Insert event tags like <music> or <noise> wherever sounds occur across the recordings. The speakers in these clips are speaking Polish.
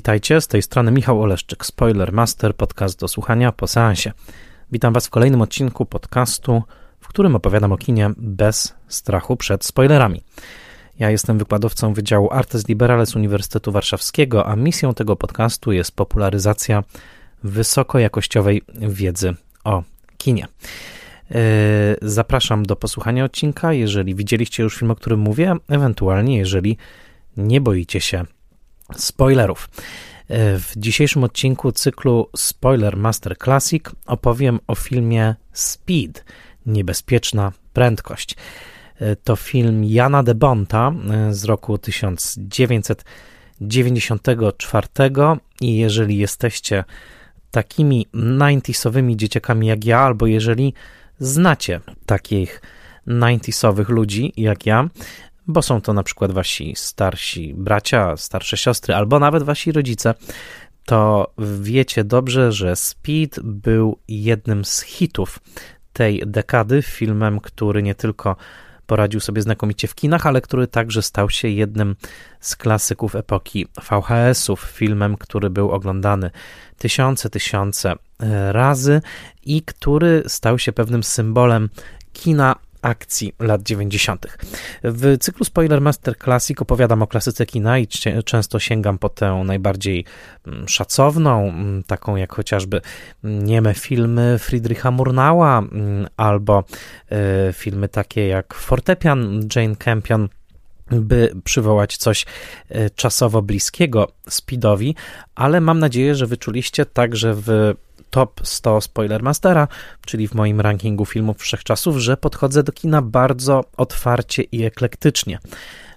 Witajcie, z tej strony Michał Oleszczyk, Spoiler Master, podcast do słuchania po seansie. Witam Was w kolejnym odcinku podcastu, w którym opowiadam o kinie bez strachu przed spoilerami. Ja jestem wykładowcą Wydziału Artes Liberales Uniwersytetu Warszawskiego, a misją tego podcastu jest popularyzacja wysokojakościowej wiedzy o kinie. Yy, zapraszam do posłuchania odcinka, jeżeli widzieliście już film, o którym mówię, ewentualnie jeżeli nie boicie się spoilerów. Yy, w dzisiejszym odcinku cyklu Spoiler Master Classic opowiem o filmie Speed Niebezpieczna prędkość. Yy, to film Jana de Bonta z roku 1994 i jeżeli jesteście takimi 90sowymi dzieciakami jak ja, albo jeżeli znacie takich 90sowych ludzi jak ja, bo są to na przykład wasi starsi bracia, starsze siostry, albo nawet wasi rodzice, to wiecie dobrze, że Speed był jednym z hitów tej dekady, filmem, który nie tylko poradził sobie znakomicie w kinach, ale który także stał się jednym z klasyków epoki VHS-ów, filmem, który był oglądany tysiące, tysiące e, razy i który stał się pewnym symbolem kina akcji lat 90. W cyklu Spoiler Master Classic opowiadam o klasyce kina i często sięgam po tę najbardziej mm, szacowną, mm, taką jak chociażby nieme filmy Friedricha Murnała mm, albo e, filmy takie jak Fortepian Jane Campion by przywołać coś e, czasowo bliskiego Speedowi, ale mam nadzieję, że wyczuliście także w top 100 Spoilermastera, czyli w moim rankingu filmów wszechczasów, że podchodzę do kina bardzo otwarcie i eklektycznie.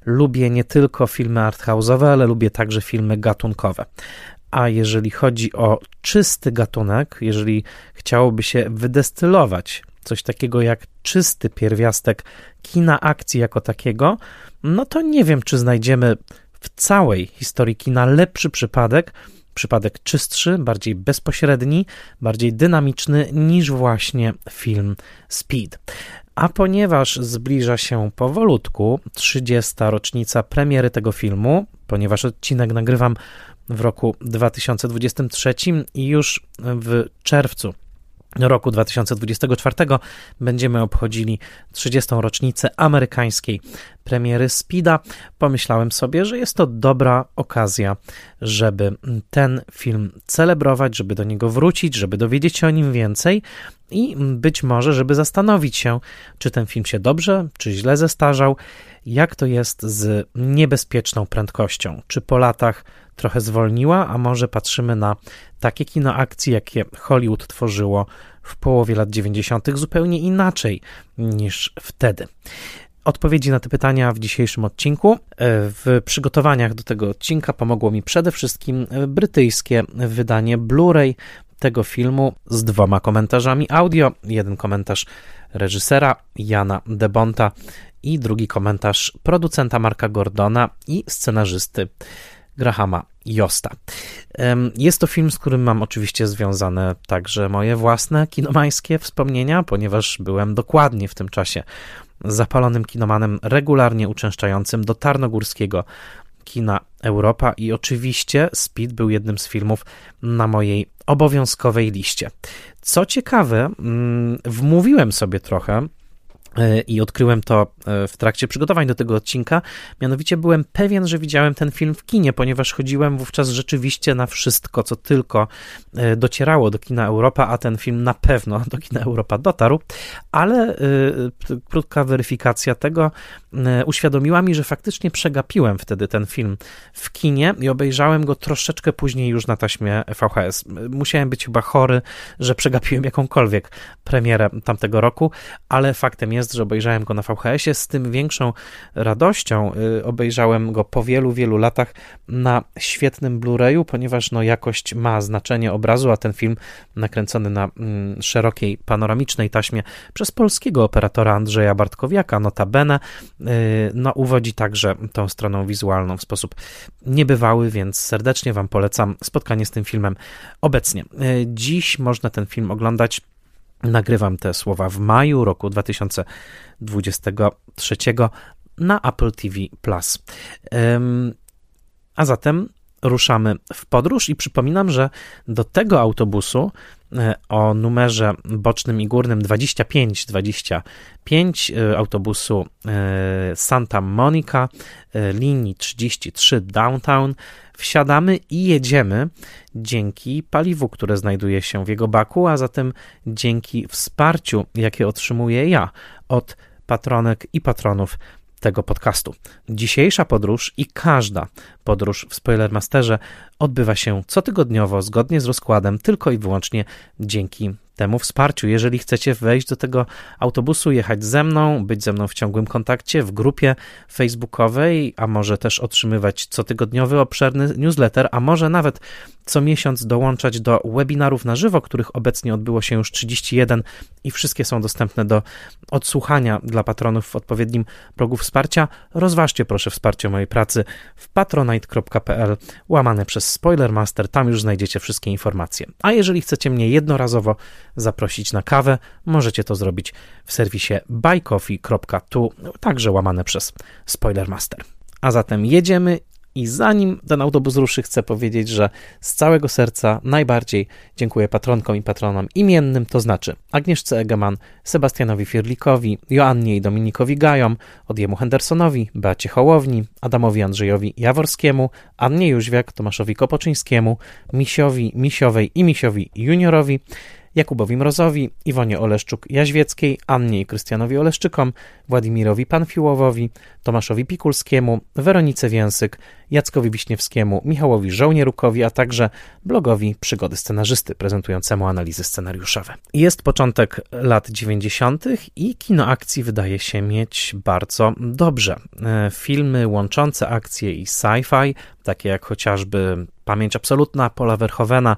Lubię nie tylko filmy arthouse'owe, ale lubię także filmy gatunkowe. A jeżeli chodzi o czysty gatunek, jeżeli chciałoby się wydestylować coś takiego jak czysty pierwiastek kina akcji jako takiego, no to nie wiem, czy znajdziemy w całej historii kina lepszy przypadek przypadek czystszy, bardziej bezpośredni, bardziej dynamiczny niż właśnie film Speed. A ponieważ zbliża się powolutku 30. rocznica premiery tego filmu, ponieważ odcinek nagrywam w roku 2023 i już w czerwcu roku 2024 będziemy obchodzili 30. rocznicę amerykańskiej premiery Speeda. Pomyślałem sobie, że jest to dobra okazja, żeby ten film celebrować, żeby do niego wrócić, żeby dowiedzieć się o nim więcej i być może, żeby zastanowić się, czy ten film się dobrze, czy źle zestarzał, jak to jest z niebezpieczną prędkością, czy po latach trochę zwolniła, a może patrzymy na takie kino akcji, jakie Hollywood tworzyło w połowie lat 90., zupełnie inaczej niż wtedy. Odpowiedzi na te pytania w dzisiejszym odcinku. W przygotowaniach do tego odcinka pomogło mi przede wszystkim brytyjskie wydanie Blu-ray tego filmu z dwoma komentarzami audio. Jeden komentarz reżysera Jana Debonta i drugi komentarz producenta Marka Gordona i scenarzysty Grahama Josta. Jest to film, z którym mam oczywiście związane także moje własne kinomańskie wspomnienia, ponieważ byłem dokładnie w tym czasie zapalonym kinomanem, regularnie uczęszczającym do Tarnogórskiego kina Europa i oczywiście Speed był jednym z filmów na mojej obowiązkowej liście. Co ciekawe, mm, wmówiłem sobie trochę, i odkryłem to e, w trakcie przygotowań do tego odcinka. Mianowicie byłem pewien, że widziałem ten film w kinie, ponieważ chodziłem wówczas rzeczywiście na wszystko, co tylko e, docierało do kina Europa, a ten film na pewno do kina Europa dotarł, ale krótka weryfikacja tego uświadomiła mi, że faktycznie przegapiłem wtedy ten film w kinie i obejrzałem go troszeczkę później już na taśmie VHS. Musiałem być chyba chory, że przegapiłem jakąkolwiek premierę tamtego roku, ale faktem jest, jest, że obejrzałem go na VHS-ie, z tym większą radością y, obejrzałem go po wielu, wielu latach na świetnym Blu-rayu, ponieważ no, jakość ma znaczenie obrazu, a ten film nakręcony na mm, szerokiej, panoramicznej taśmie przez polskiego operatora Andrzeja Bartkowiaka, notabene, y, no, uwodzi także tą stroną wizualną w sposób niebywały, więc serdecznie Wam polecam spotkanie z tym filmem obecnie. Y, dziś można ten film oglądać Nagrywam te słowa w maju roku 2023 na Apple TV Plus. A zatem ruszamy w podróż i przypominam, że do tego autobusu e, o numerze bocznym i górnym 2525 e, autobusu e, Santa Monica linii 33 Downtown wsiadamy i jedziemy dzięki paliwu, które znajduje się w jego baku, a zatem dzięki wsparciu, jakie otrzymuję ja od patronek i patronów tego podcastu. Dzisiejsza podróż i każda podróż w Spoilermasterze odbywa się cotygodniowo, zgodnie z rozkładem, tylko i wyłącznie dzięki temu wsparciu. Jeżeli chcecie wejść do tego autobusu, jechać ze mną, być ze mną w ciągłym kontakcie w grupie facebookowej, a może też otrzymywać cotygodniowy obszerny newsletter, a może nawet co miesiąc dołączać do webinarów na żywo, których obecnie odbyło się już 31 i wszystkie są dostępne do odsłuchania dla patronów w odpowiednim progu wsparcia, rozważcie proszę wsparcie mojej pracy w patronite.pl łamane przez Spoilermaster, tam już znajdziecie wszystkie informacje. A jeżeli chcecie mnie jednorazowo zaprosić na kawę, możecie to zrobić w serwisie buycoffee.tu, także łamane przez Spoilermaster. A zatem jedziemy i zanim ten autobus ruszy, chcę powiedzieć, że z całego serca najbardziej dziękuję patronkom i patronom imiennym, to znaczy Agnieszce Egeman, Sebastianowi Firlikowi, Joannie i Dominikowi Gajom, Odjemu Hendersonowi, Beacie Hołowni, Adamowi Andrzejowi Jaworskiemu, Annie Jóźwiak, Tomaszowi Kopoczyńskiemu, Misiowi, Misiowej i Misiowi Juniorowi, Jakubowi Mrozowi, Iwonie Oleszczuk-Jaźwieckiej, Annie i Krystianowi Oleszczykom, Władimirowi Panfiłowowi, Tomaszowi Pikulskiemu, Weronice Więsyk, Jackowi Wiśniewskiemu, Michałowi Żołnierukowi, a także blogowi Przygody Scenarzysty prezentującemu analizy scenariuszowe. Jest początek lat 90. i kino akcji wydaje się mieć bardzo dobrze. E, filmy łączące akcje i sci-fi, takie jak chociażby Pamięć Absolutna Paula Verhovena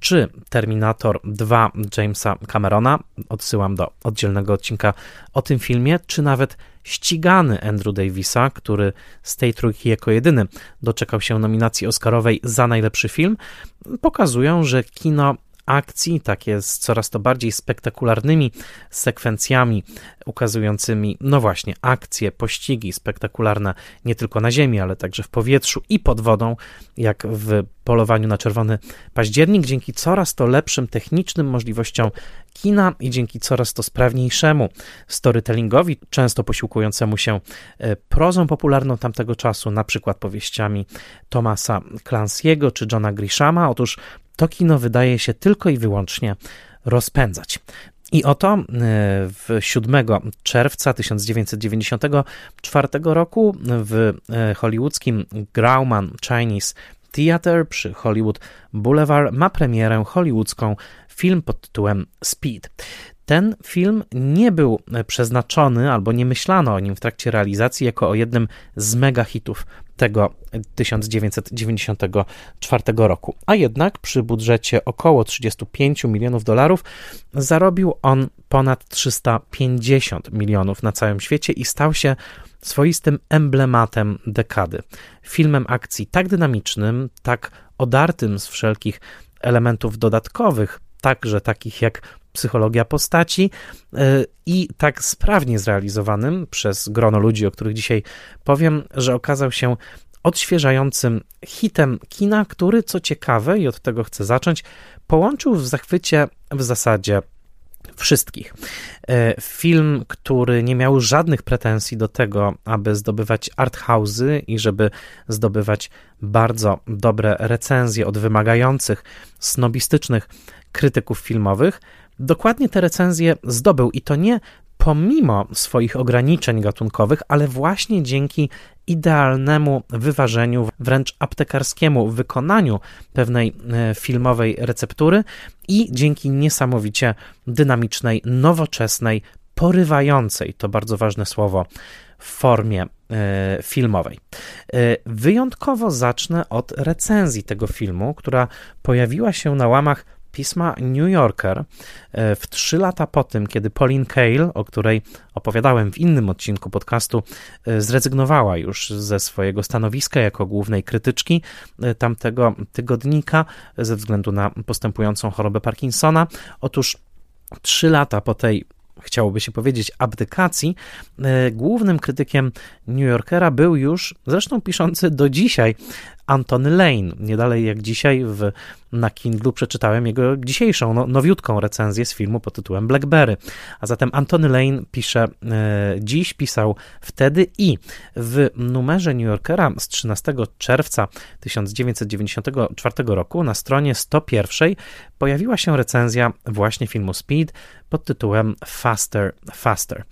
czy Terminator 2 Jamesa Camerona, odsyłam do oddzielnego odcinka o tym filmie, czy nawet ścigany Andrew Davisa, który z tej trójki jako jedyny doczekał się nominacji Oscarowej za najlepszy film, pokazują, że kino akcji, takie z coraz to bardziej spektakularnymi sekwencjami ukazującymi, no właśnie, akcje, pościgi spektakularne nie tylko na ziemi, ale także w powietrzu i pod wodą, jak w polowaniu na czerwony październik, dzięki coraz to lepszym technicznym możliwościom kina i dzięki coraz to sprawniejszemu storytellingowi, często posiłkującemu się e, prozą popularną tamtego czasu, na przykład powieściami Thomasa Clancy'ego czy Johna Grishama. Otóż to kino wydaje się tylko i wyłącznie rozpędzać. I oto e, w 7 czerwca 1994 roku w e, hollywoodzkim Grauman Chinese Theater przy Hollywood Boulevard ma premierę hollywoodzką film pod tytułem Speed. Ten film nie był przeznaczony albo nie myślano o nim w trakcie realizacji jako o jednym z mega hitów tego 1994 roku. A jednak przy budżecie około 35 milionów dolarów zarobił on ponad 350 milionów na całym świecie i stał się swoistym emblematem dekady. Filmem akcji tak dynamicznym, tak odartym z wszelkich elementów dodatkowych, także takich jak psychologia postaci e, i tak sprawnie zrealizowanym przez grono ludzi, o których dzisiaj powiem, że okazał się odświeżającym hitem kina, który, co ciekawe, i od tego chcę zacząć, połączył w zachwycie w zasadzie wszystkich. E, film, który nie miał żadnych pretensji do tego, aby zdobywać arthouse'y i żeby zdobywać bardzo dobre recenzje od wymagających, snobistycznych krytyków filmowych, dokładnie te recenzje zdobył i to nie pomimo swoich ograniczeń gatunkowych, ale właśnie dzięki idealnemu wyważeniu, wręcz aptekarskiemu wykonaniu pewnej e, filmowej receptury i dzięki niesamowicie dynamicznej, nowoczesnej, porywającej, to bardzo ważne słowo, formie e, filmowej. E, wyjątkowo zacznę od recenzji tego filmu, która pojawiła się na łamach pisma New Yorker e, w trzy lata po tym, kiedy Pauline Kael, o której opowiadałem w innym odcinku podcastu, e, zrezygnowała już ze swojego stanowiska jako głównej krytyczki e, tamtego tygodnika ze względu na postępującą chorobę Parkinsona. Otóż trzy lata po tej chciałoby się powiedzieć, abdykacji, głównym krytykiem New Yorkera był już, zresztą piszący do dzisiaj, Antony Lane. Nie dalej jak dzisiaj w, na Kindlu przeczytałem jego dzisiejszą, no, nowiutką recenzję z filmu pod tytułem Blackberry. A zatem Antony Lane pisze e, dziś, pisał wtedy i w numerze New Yorkera z 13 czerwca 1994 roku na stronie 101 pojawiła się recenzja właśnie filmu Speed pod tytułem Faster, Faster.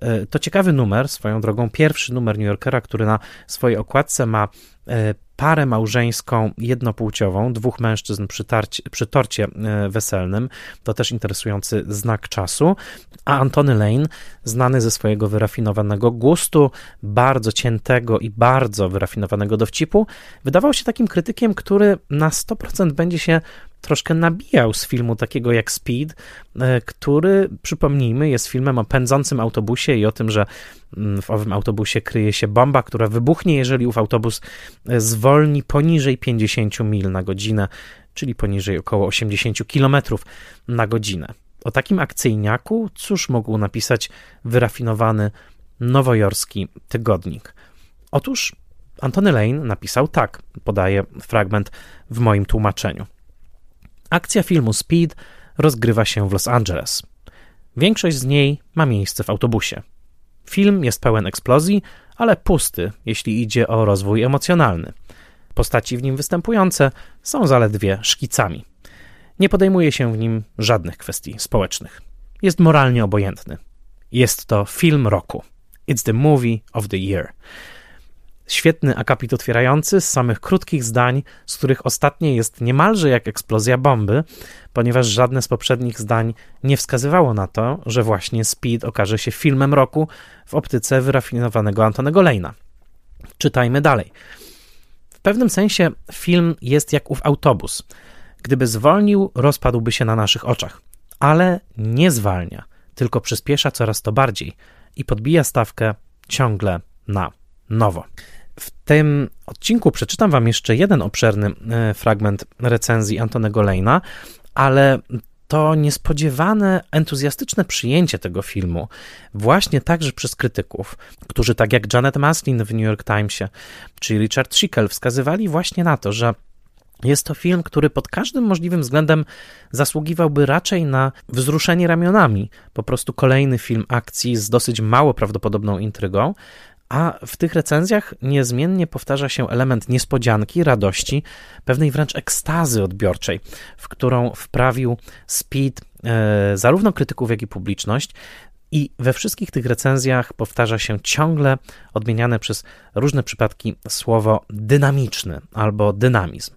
E, to ciekawy numer, swoją drogą pierwszy numer New Yorkera, który na swojej okładce ma e, parę małżeńską jednopłciową, dwóch mężczyzn przy, tarcie, przy torcie e, weselnym. To też interesujący znak czasu. A Antony Lane, znany ze swojego wyrafinowanego gustu, bardzo ciętego i bardzo wyrafinowanego dowcipu, wydawał się takim krytykiem, który na 100% będzie się troszkę nabijał z filmu takiego jak Speed, e, który, przypomnijmy, jest filmem o pędzącym autobusie i o tym, że mm, w owym autobusie kryje się bomba, która wybuchnie, jeżeli ów autobus e, zwolni poniżej 50 mil na godzinę, czyli poniżej około 80 km na godzinę. O takim akcyjniaku cóż mógł napisać wyrafinowany nowojorski tygodnik? Otóż Antony Lane napisał tak, podaje fragment w moim tłumaczeniu. Akcja filmu Speed rozgrywa się w Los Angeles. Większość z niej ma miejsce w autobusie. Film jest pełen eksplozji, ale pusty, jeśli idzie o rozwój emocjonalny. Postaci w nim występujące są zaledwie szkicami. Nie podejmuje się w nim żadnych kwestii społecznych. Jest moralnie obojętny. Jest to film roku. It's the movie of the year. Świetny akapit otwierający z samych krótkich zdań, z których ostatnie jest niemalże jak eksplozja bomby, ponieważ żadne z poprzednich zdań nie wskazywało na to, że właśnie Speed okaże się filmem roku w optyce wyrafinowanego Antonego Lejna. Czytajmy dalej. W pewnym sensie film jest jak ów autobus. Gdyby zwolnił, rozpadłby się na naszych oczach, ale nie zwalnia, tylko przyspiesza coraz to bardziej i podbija stawkę ciągle na nowo. W tym odcinku przeczytam Wam jeszcze jeden obszerny e, fragment recenzji Antonego Lejna, ale to niespodziewane, entuzjastyczne przyjęcie tego filmu, właśnie także przez krytyków, którzy tak jak Janet Maslin w New York Timesie czy Richard Schickel wskazywali właśnie na to, że jest to film, który pod każdym możliwym względem zasługiwałby raczej na wzruszenie ramionami. Po prostu kolejny film akcji z dosyć mało prawdopodobną intrygą, a w tych recenzjach niezmiennie powtarza się element niespodzianki, radości, pewnej wręcz ekstazy odbiorczej, w którą wprawił Speed e, zarówno krytyków, jak i publiczność. I we wszystkich tych recenzjach powtarza się ciągle odmieniane przez różne przypadki słowo dynamiczny albo dynamizm.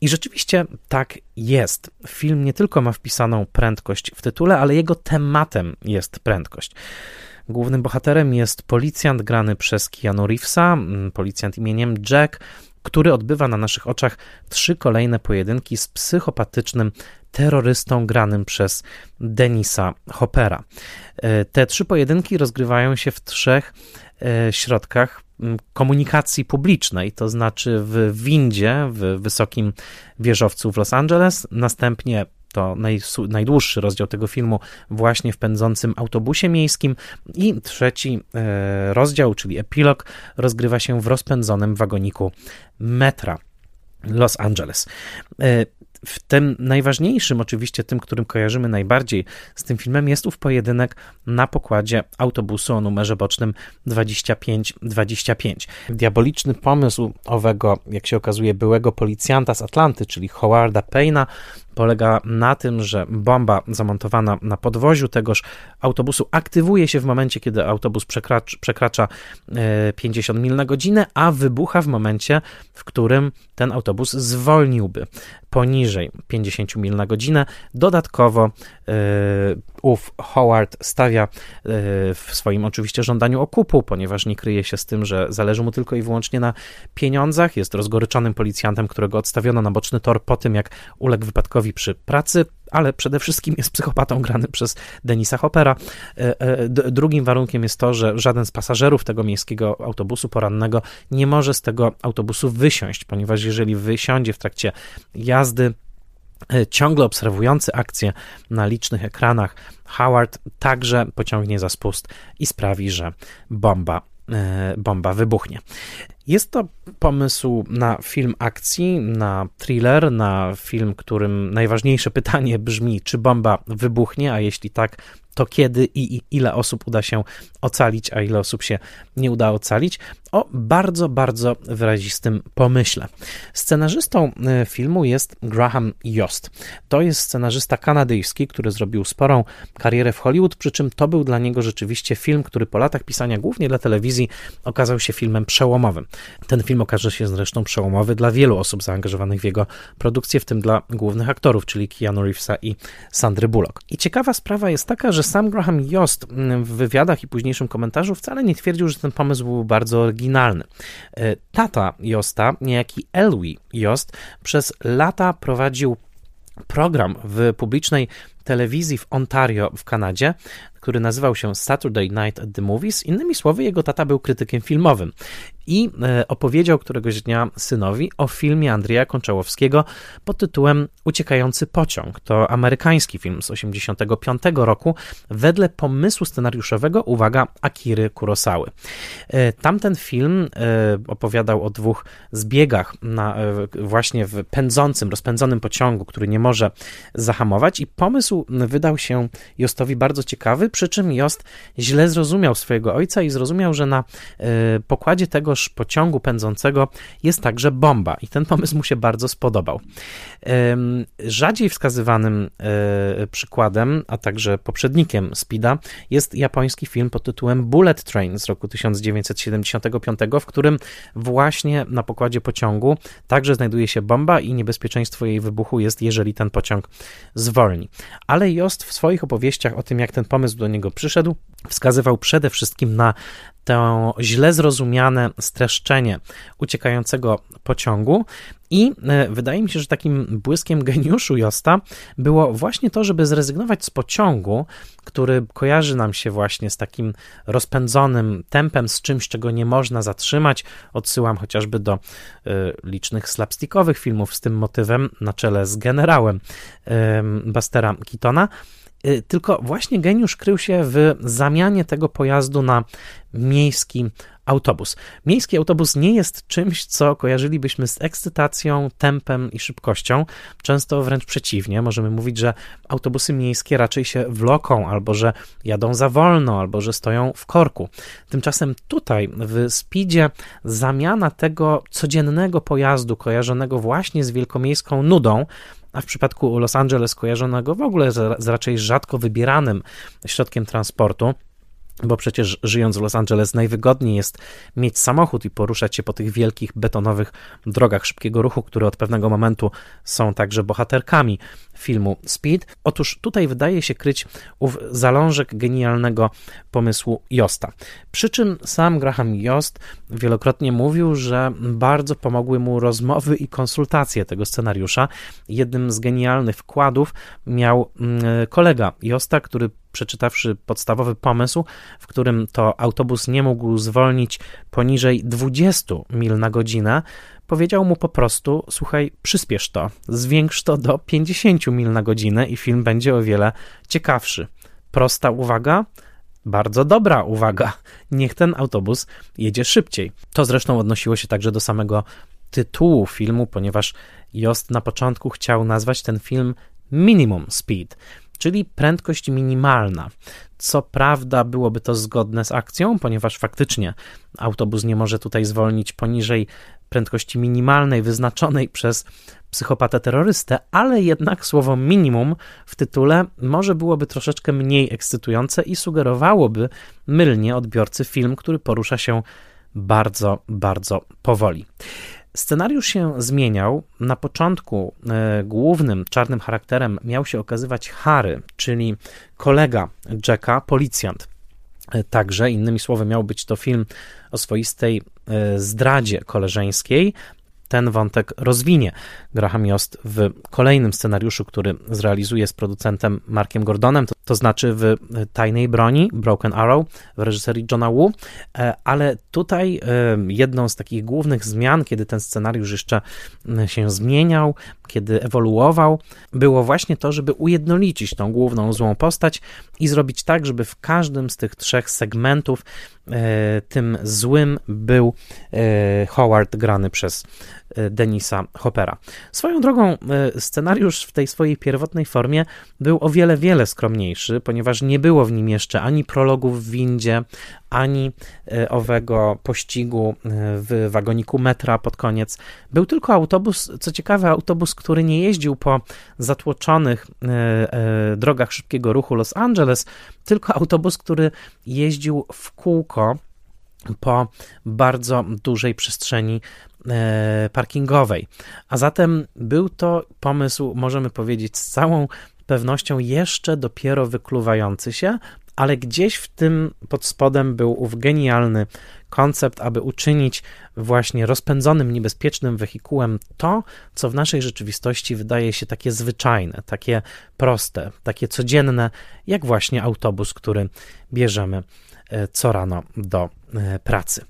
I rzeczywiście tak jest. Film nie tylko ma wpisaną prędkość w tytule, ale jego tematem jest prędkość. Głównym bohaterem jest policjant grany przez Keanu Reevesa, policjant imieniem Jack, który odbywa na naszych oczach trzy kolejne pojedynki z psychopatycznym terrorystą granym przez Denisa Hoppera. E, te trzy pojedynki rozgrywają się w trzech e, środkach komunikacji publicznej, to znaczy w windzie w wysokim wieżowcu w Los Angeles, następnie to naj, najdłuższy rozdział tego filmu, właśnie w pędzącym autobusie miejskim. I trzeci e, rozdział, czyli epilog, rozgrywa się w rozpędzonym wagoniku metra. Los Angeles. E, w tym najważniejszym, oczywiście tym, którym kojarzymy najbardziej z tym filmem, jest ów pojedynek na pokładzie autobusu o numerze bocznym 2525. Diaboliczny pomysł owego, jak się okazuje, byłego policjanta z Atlanty, czyli Howarda Payna, polega na tym, że bomba zamontowana na podwoziu tegoż autobusu aktywuje się w momencie, kiedy autobus przekracza, przekracza 50 mil na godzinę, a wybucha w momencie, w którym ten autobus zwolniłby poniżej 50 mil na godzinę. Dodatkowo yy, ów Howard stawia yy, w swoim oczywiście żądaniu okupu, ponieważ nie kryje się z tym, że zależy mu tylko i wyłącznie na pieniądzach. Jest rozgoryczonym policjantem, którego odstawiono na boczny tor po tym, jak uległ wypadkowi przy pracy, ale przede wszystkim jest psychopatą grany przez Denisa Hoppera. E, drugim warunkiem jest to, że żaden z pasażerów tego miejskiego autobusu porannego nie może z tego autobusu wysiąść, ponieważ jeżeli wysiądzie w trakcie jazdy, E, ciągle obserwujący akcję na licznych ekranach, Howard także pociągnie za spust i sprawi, że bomba, e, bomba wybuchnie. Jest to pomysł na film akcji, na thriller, na film, którym najważniejsze pytanie brzmi, czy bomba wybuchnie, a jeśli tak, to kiedy i ile osób uda się ocalić, a ile osób się nie uda ocalić, o bardzo, bardzo wyrazistym pomyśle. Scenarzystą e, filmu jest Graham Yost. To jest scenarzysta kanadyjski, który zrobił sporą karierę w Hollywood, przy czym to był dla niego rzeczywiście film, który po latach pisania głównie dla telewizji okazał się filmem przełomowym. Ten film okaże się zresztą przełomowy dla wielu osób zaangażowanych w jego produkcję, w tym dla głównych aktorów, czyli Keanu Reevesa i Sandry Bullock. I ciekawa sprawa jest taka, że sam Graham Yost w wywiadach i późniejszym komentarzu wcale nie twierdził, że ten pomysł był bardzo oryginalny. E, tata Josta, niejaki Elwi Jost, przez lata prowadził program w publicznej telewizji w Ontario w Kanadzie, który nazywał się Saturday Night at the Movies. Innymi słowy, jego tata był krytykiem filmowym i e, opowiedział któregoś dnia synowi o filmie Andrzeja Konczałowskiego pod tytułem Uciekający pociąg. To amerykański film z 1985 roku wedle pomysłu scenariuszowego, uwaga, Akiry Kurosały. E, tamten film e, opowiadał o dwóch zbiegach na, właśnie w pędzącym, rozpędzonym pociągu, który nie może zahamować i pomysł wydał się Jostowi bardzo ciekawy, przy czym Jost źle zrozumiał swojego ojca i zrozumiał, że na pokładzie tego tegoż pociągu pędzącego jest także bomba i ten pomysł mu się bardzo spodobał. Rzadziej wskazywanym e, przykładem, a także poprzednikiem Speeda jest japoński film pod tytułem Bullet Train z roku 1975, w którym właśnie na pokładzie pociągu także znajduje się bomba i niebezpieczeństwo jej wybuchu jest, jeżeli ten pociąg zwolni. Ale Jost w swoich opowieściach o tym, jak ten pomysł do niego przyszedł, wskazywał przede wszystkim na to źle zrozumiane streszczenie uciekającego pociągu. I e, wydaje mi się, że takim błyskiem geniuszu Josta było właśnie to, żeby zrezygnować z pociągu, który kojarzy nam się właśnie z takim rozpędzonym tempem, z czymś, czego nie można zatrzymać. Odsyłam chociażby do y, licznych slapstickowych filmów z tym motywem, na czele z generałem Bastera Keatona Y, tylko właśnie geniusz krył się w zamianie tego pojazdu na miejski autobus. Miejski autobus nie jest czymś, co kojarzylibyśmy z ekscytacją, tempem i szybkością. Często wręcz przeciwnie. Możemy mówić, że autobusy miejskie raczej się wloką, albo że jadą za wolno, albo że stoją w korku. Tymczasem tutaj w Speedzie zamiana tego codziennego pojazdu kojarzonego właśnie z wielkomiejską nudą a w przypadku Los Angeles kojarzonego w ogóle z, z raczej rzadko wybieranym środkiem transportu, bo przecież żyjąc w Los Angeles najwygodniej jest mieć samochód i poruszać się po tych wielkich betonowych drogach szybkiego ruchu, które od pewnego momentu są także bohaterkami filmu Speed. Otóż tutaj wydaje się kryć ów zalążek genialnego pomysłu Josta. Przy czym sam Graham Jost wielokrotnie mówił, że bardzo pomogły mu rozmowy i konsultacje tego scenariusza. Jednym z genialnych wkładów miał mm, kolega Josta, który przeczytawszy podstawowy pomysł, w którym to autobus nie mógł zwolnić poniżej 20 mil na godzinę, powiedział mu po prostu: Słuchaj, przyspiesz to, zwiększ to do 50 mil na godzinę i film będzie o wiele ciekawszy. Prosta uwaga, bardzo dobra uwaga. Niech ten autobus jedzie szybciej. To zresztą odnosiło się także do samego tytułu filmu, ponieważ Jost na początku chciał nazwać ten film Minimum Speed czyli prędkość minimalna. Co prawda byłoby to zgodne z akcją, ponieważ faktycznie autobus nie może tutaj zwolnić poniżej prędkości minimalnej wyznaczonej przez psychopatę terrorystę, ale jednak słowo minimum w tytule może byłoby troszeczkę mniej ekscytujące i sugerowałoby mylnie odbiorcy film, który porusza się bardzo, bardzo powoli. Scenariusz się zmieniał. Na początku e, głównym czarnym charakterem miał się okazywać Harry, czyli kolega Jacka, policjant. E, także, innymi słowy, miał być to film o swoistej e, zdradzie koleżeńskiej, ten wątek rozwinie. Graham Jost w kolejnym scenariuszu, który zrealizuje z producentem Markiem Gordonem, to, to znaczy w Tajnej Broni, Broken Arrow, w reżyserii Johna Woo, e, ale tutaj e, jedną z takich głównych zmian, kiedy ten scenariusz jeszcze się zmieniał, kiedy ewoluował, było właśnie to, żeby ujednolicić tą główną złą postać i zrobić tak, żeby w każdym z tych trzech segmentów tym złym był Howard grany przez Denisa Hoppera. Swoją drogą, scenariusz w tej swojej pierwotnej formie był o wiele, wiele skromniejszy, ponieważ nie było w nim jeszcze ani prologów w windzie, ani owego pościgu w wagoniku metra pod koniec. Był tylko autobus, co ciekawe, autobus, który nie jeździł po zatłoczonych drogach szybkiego ruchu Los Angeles, tylko autobus, który jeździł w kółko po bardzo dużej przestrzeni e, parkingowej. A zatem był to pomysł, możemy powiedzieć, z całą pewnością jeszcze dopiero wykluwający się, ale gdzieś w tym pod spodem był ów genialny koncept, aby uczynić właśnie rozpędzonym, niebezpiecznym wehikułem to, co w naszej rzeczywistości wydaje się takie zwyczajne, takie proste, takie codzienne, jak właśnie autobus, który bierzemy e, co rano do e, pracy.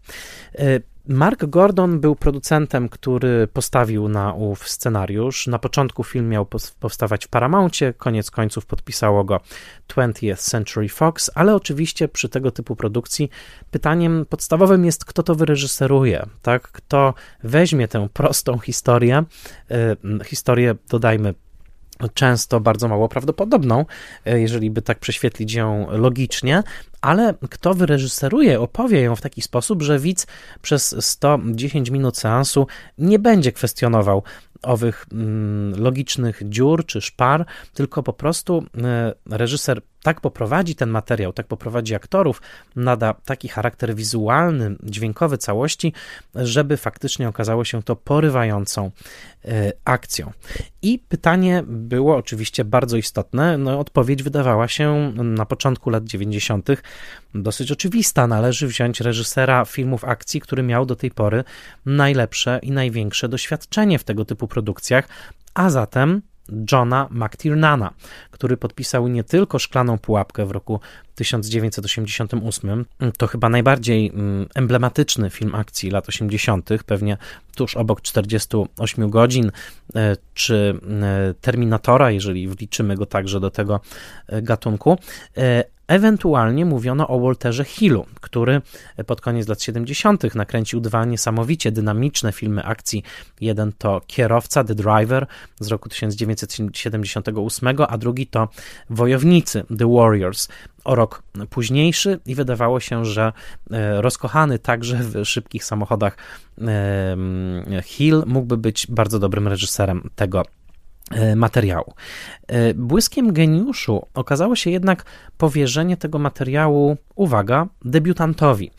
Mark Gordon był producentem, który postawił na ów scenariusz. Na początku film miał powstawać w Paramountie, koniec końców podpisało go 20th Century Fox, ale oczywiście przy tego typu produkcji pytaniem podstawowym jest, kto to wyreżyseruje, tak? Kto weźmie tę prostą historię, historię, dodajmy, często bardzo mało prawdopodobną, e, jeżeli by tak prześwietlić ją logicznie, ale kto wyreżyseruje, opowie ją w taki sposób, że widz przez 110 minut seansu nie będzie kwestionował owych mm, logicznych dziur czy szpar, tylko po prostu e, reżyser tak poprowadzi ten materiał, tak poprowadzi aktorów, nada taki charakter wizualny, dźwiękowy całości, żeby faktycznie okazało się to porywającą e, akcją. I pytanie było oczywiście bardzo istotne. No, odpowiedź wydawała się na początku lat 90. dosyć oczywista. Należy wziąć reżysera filmów akcji, który miał do tej pory najlepsze i największe doświadczenie w tego typu produkcjach, a zatem Johna McTiernana, który podpisał nie tylko Szklaną Pułapkę w roku 1988, to chyba najbardziej mm, emblematyczny film akcji lat 80., pewnie tuż obok 48 godzin, e, czy e, Terminatora, jeżeli wliczymy go także do tego e, gatunku, Ewentualnie mówiono o Walterze Hillu, który pod koniec lat 70. nakręcił dwa niesamowicie dynamiczne filmy akcji. Jeden to Kierowca, The Driver z roku 1978, a drugi to Wojownicy, The Warriors o rok późniejszy i wydawało się, że e, rozkochany także w szybkich samochodach Hill mógłby być bardzo dobrym reżyserem tego E, materiału. E, błyskiem geniuszu okazało się jednak powierzenie tego materiału, uwaga, debiutantowi.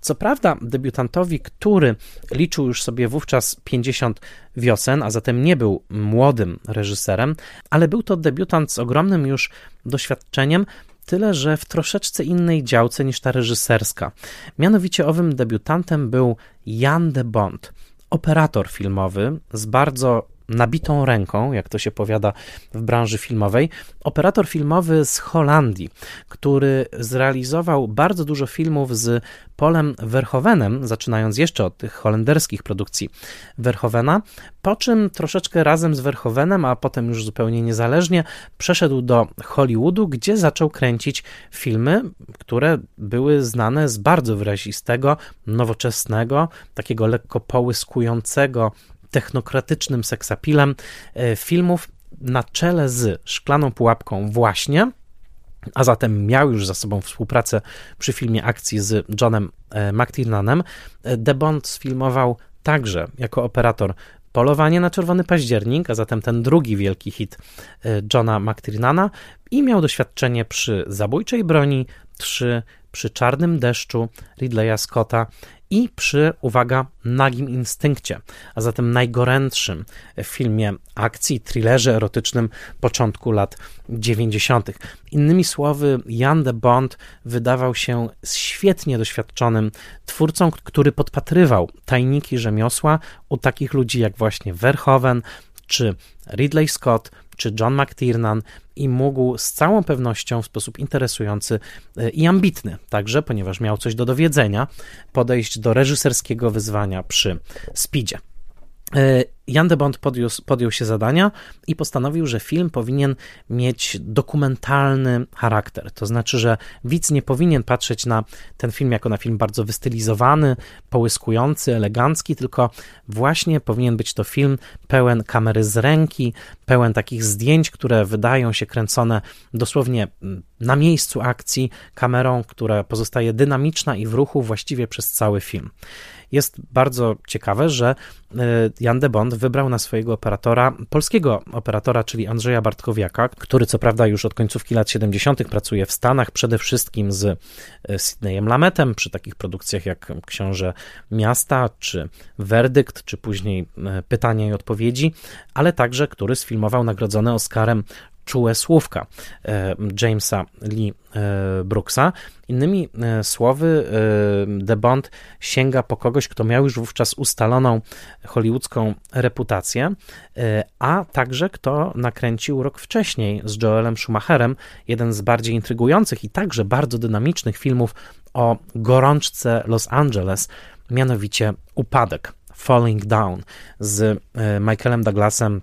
Co prawda, debiutantowi, który liczył już sobie wówczas 50 wiosen, a zatem nie był młodym reżyserem, ale był to debiutant z ogromnym już doświadczeniem, tyle że w troszeczce innej działce niż ta reżyserska. Mianowicie owym debiutantem był Jan de Bond, operator filmowy z bardzo nabitą ręką, jak to się powiada w branży filmowej, operator filmowy z Holandii, który zrealizował bardzo dużo filmów z Polem Verhoevenem, zaczynając jeszcze od tych holenderskich produkcji Verhoevena, po czym troszeczkę razem z Verhoevenem, a potem już zupełnie niezależnie, przeszedł do Hollywoodu, gdzie zaczął kręcić filmy, które były znane z bardzo wyrazistego, nowoczesnego, takiego lekko połyskującego technokratycznym seksapilem e, filmów na czele z Szklaną Pułapką właśnie, a zatem miał już za sobą współpracę przy filmie akcji z Johnem e, McTiernanem. E, The Bond sfilmował także jako operator Polowanie na Czerwony Październik, a zatem ten drugi wielki hit Johna McTiernana i miał doświadczenie przy Zabójczej Broni 3, przy Czarnym Deszczu Ridleya Scotta i przy, uwaga, nagim instynkcie, a zatem najgorętszym filmie akcji, thrillerze erotycznym początku lat 90. Innymi słowy, Jan de Bond wydawał się świetnie doświadczonym twórcą, który podpatrywał tajniki rzemiosła u takich ludzi jak właśnie Verhoeven czy Ridley Scott czy John McTiernan i mógł z całą pewnością w sposób interesujący e, i ambitny, także ponieważ miał coś do dowiedzenia, podejść do reżyserskiego wyzwania przy Speedzie. Jan de Bont podjął, podjął, się zadania i postanowił, że film powinien mieć dokumentalny charakter. To znaczy, że widz nie powinien patrzeć na ten film jako na film bardzo wystylizowany, połyskujący, elegancki, tylko właśnie powinien być to film pełen kamery z ręki, pełen takich zdjęć, które wydają się kręcone dosłownie mm, na miejscu akcji, kamerą, która pozostaje dynamiczna i w ruchu właściwie przez cały film. Jest bardzo ciekawe, że e, Jan de Bond wybrał na swojego operatora polskiego operatora, czyli Andrzeja Bartkowiaka, który co prawda już od końcówki lat 70. pracuje w Stanach, przede wszystkim z e, Sidneyem Lametem, przy takich produkcjach jak Książę Miasta, czy Werdykt, czy później e, Pytania i Odpowiedzi, ale także który sfilmował nagrodzony Oscarem czułe słówka e, Jamesa Lee e, Brooksa. Innymi e, słowy, The Bond sięga po kogoś, kto miał już wówczas ustaloną hollywoodzką reputację, a także kto nakręcił rok wcześniej z Joelem Schumacherem jeden z bardziej intrygujących i także bardzo dynamicznych filmów o gorączce Los Angeles, mianowicie Upadek, Falling Down z Michaelem Douglasem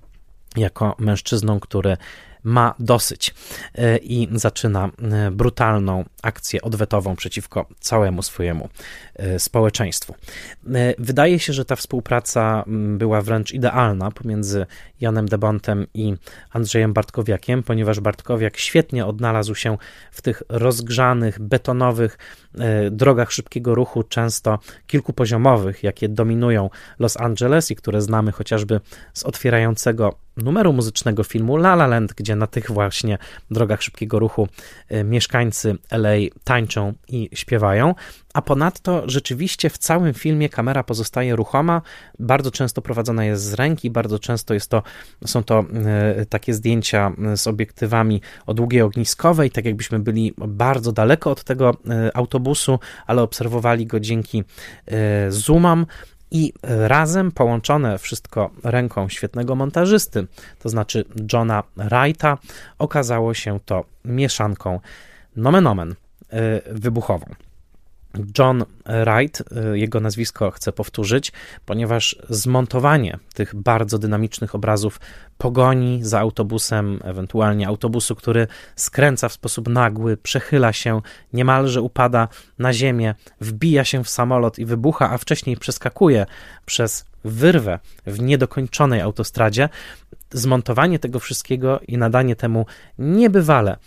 jako mężczyzną, który ma dosyć e, i zaczyna e, brutalną akcję odwetową przeciwko całemu swojemu e, społeczeństwu. Wydaje się, że ta współpraca była wręcz idealna pomiędzy Janem Debontem i Andrzejem Bartkowiakiem, ponieważ Bartkowiak świetnie odnalazł się w tych rozgrzanych, betonowych drogach szybkiego ruchu, często kilkupoziomowych, jakie dominują Los Angeles i które znamy chociażby z otwierającego numeru muzycznego filmu La La Land, gdzie na tych właśnie drogach szybkiego ruchu y, mieszkańcy LA tańczą i śpiewają, a ponadto rzeczywiście w całym filmie kamera pozostaje ruchoma, bardzo często prowadzona jest z ręki, bardzo często jest to, są to y, takie zdjęcia y, z obiektywami o długiej ogniskowej, tak jakbyśmy byli bardzo daleko od tego autobusu, ale obserwowali go dzięki zoomam i razem połączone wszystko ręką świetnego montażysty, to znaczy Johna Wrighta, okazało się to mieszanką nomen omen y, wybuchową. John Wright, y, jego nazwisko chcę powtórzyć, ponieważ zmontowanie tych bardzo dynamicznych obrazów pogoni za autobusem, ewentualnie autobusu, który skręca w sposób nagły, przechyla się, niemalże upada na ziemię, wbija się w samolot i wybucha, a wcześniej przeskakuje przez wyrwę w niedokończonej autostradzie, zmontowanie tego wszystkiego i nadanie temu niebywale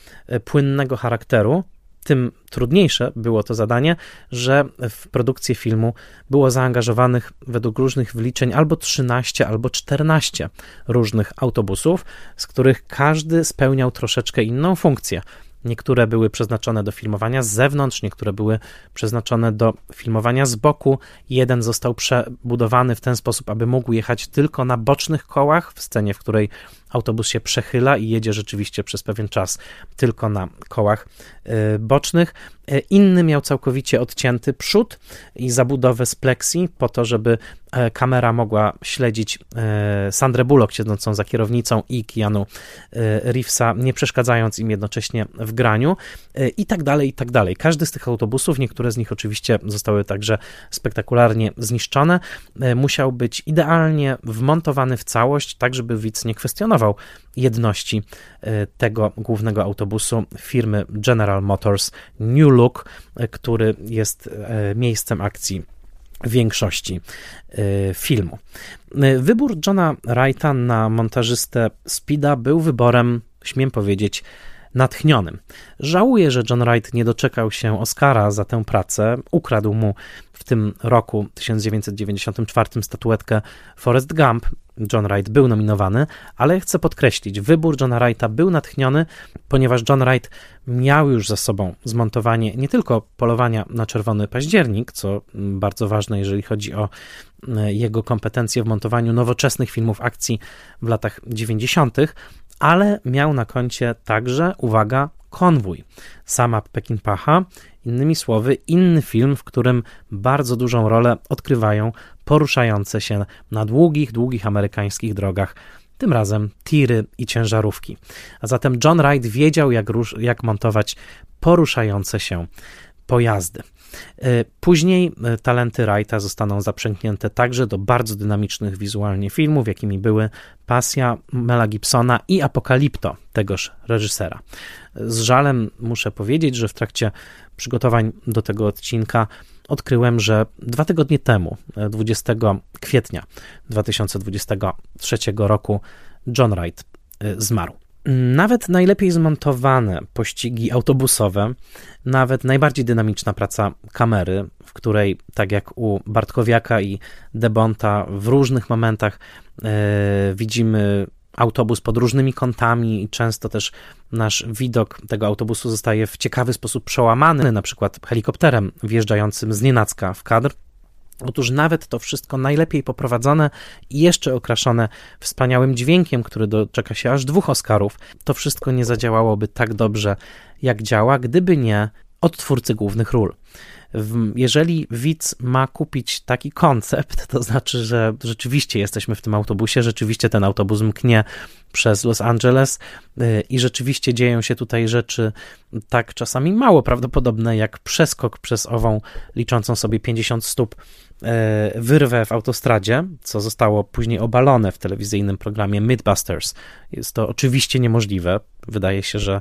płynnego charakteru tym trudniejsze było to zadanie, że w produkcję filmu było zaangażowanych według różnych wliczeń albo 13, albo 14 różnych autobusów, z których każdy spełniał troszeczkę inną funkcję. Niektóre były przeznaczone do filmowania z zewnątrz, niektóre były przeznaczone do filmowania z boku. Jeden został przebudowany w ten sposób, aby mógł jechać tylko na bocznych kołach, w scenie, w której autobus się przechyla i jedzie rzeczywiście przez pewien czas tylko na kołach y, bocznych. Y, inny miał całkowicie odcięty przód i zabudowę z pleksji po to, żeby e, kamera mogła śledzić e, Sandrę Bullock siedzącą za kierownicą i Keanu e, Reevesa, nie przeszkadzając im jednocześnie w graniu i tak dalej, i tak dalej. Każdy z tych autobusów, niektóre z nich oczywiście zostały także spektakularnie zniszczone, musiał być idealnie wmontowany w całość, tak żeby widz nie kwestionował jedności e, tego głównego autobusu firmy General Motors New Look, e, który jest e, miejscem akcji większości filmu. Wybór Johna Wrighta na montażystę Speeda był wyborem, śmiem powiedzieć, natchnionym. Żałuję, że John Wright nie doczekał się Oscara za tę pracę. Ukradł mu w tym roku 1994 statuetkę Forrest Gump. John Wright był nominowany, ale chcę podkreślić, wybór Johna Wrighta był natchniony, ponieważ John Wright miał już za sobą zmontowanie nie tylko polowania na czerwony październik, co bardzo ważne, jeżeli chodzi o e, jego kompetencje w montowaniu nowoczesnych filmów akcji w latach 90., ale miał na koncie także, uwaga, konwój. Sama Pacha, innymi słowy, inny film, w którym bardzo dużą rolę odgrywają poruszające się na długich, długich amerykańskich drogach tym razem tiry i ciężarówki. A zatem John Wright wiedział, jak, jak montować poruszające się pojazdy. Później talenty Wrighta zostaną zaprzęgnięte także do bardzo dynamicznych wizualnie filmów, jakimi były Pasja Mela Gibsona i Apokalipto tegoż reżysera. Z żalem muszę powiedzieć, że w trakcie przygotowań do tego odcinka odkryłem, że dwa tygodnie temu, 20 kwietnia 2023 roku, John Wright y, zmarł. Nawet najlepiej zmontowane pościgi autobusowe, nawet najbardziej dynamiczna praca kamery, w której, tak jak u Bartkowiaka i Debonta, w różnych momentach yy, widzimy autobus pod różnymi kątami i często też nasz widok tego autobusu zostaje w ciekawy sposób przełamany, na przykład helikopterem wjeżdżającym z nienacka w kadr. Otóż nawet to wszystko najlepiej poprowadzone i jeszcze okraszone wspaniałym dźwiękiem, który doczeka się aż dwóch Oscarów, to wszystko nie zadziałałoby tak dobrze, jak działa, gdyby nie odtwórcy głównych ról jeżeli widz ma kupić taki koncept, to znaczy, że rzeczywiście jesteśmy w tym autobusie, rzeczywiście ten autobus mknie przez Los Angeles y, i rzeczywiście dzieją się tutaj rzeczy tak czasami mało prawdopodobne, jak przeskok przez ową liczącą sobie 50 stóp y, wyrwę w autostradzie, co zostało później obalone w telewizyjnym programie Mythbusters. Jest to oczywiście niemożliwe. Wydaje się, że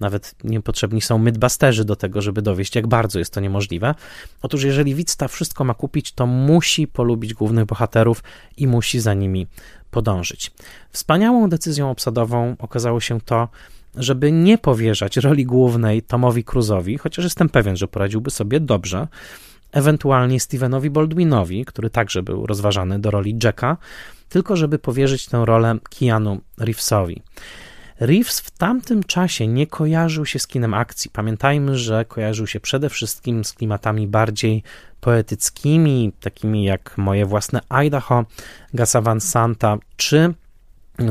nawet niepotrzebni są mythbusterzy do tego, żeby dowieść, jak bardzo jest to niemożliwe. Otóż, jeżeli widz ta wszystko ma kupić, to musi polubić głównych bohaterów i musi za nimi podążyć. Wspaniałą decyzją obsadową okazało się to, żeby nie powierzać roli głównej Tomowi Cruzowi, chociaż jestem pewien, że poradziłby sobie dobrze, ewentualnie Stevenowi Baldwinowi, który także był rozważany do roli Jacka, tylko żeby powierzyć tę rolę Keanu Reevesowi. Reeves w tamtym czasie nie kojarzył się z kinem akcji. Pamiętajmy, że kojarzył się przede wszystkim z klimatami bardziej poetyckimi, takimi jak moje własne Idaho, Gasa Van Santa, czy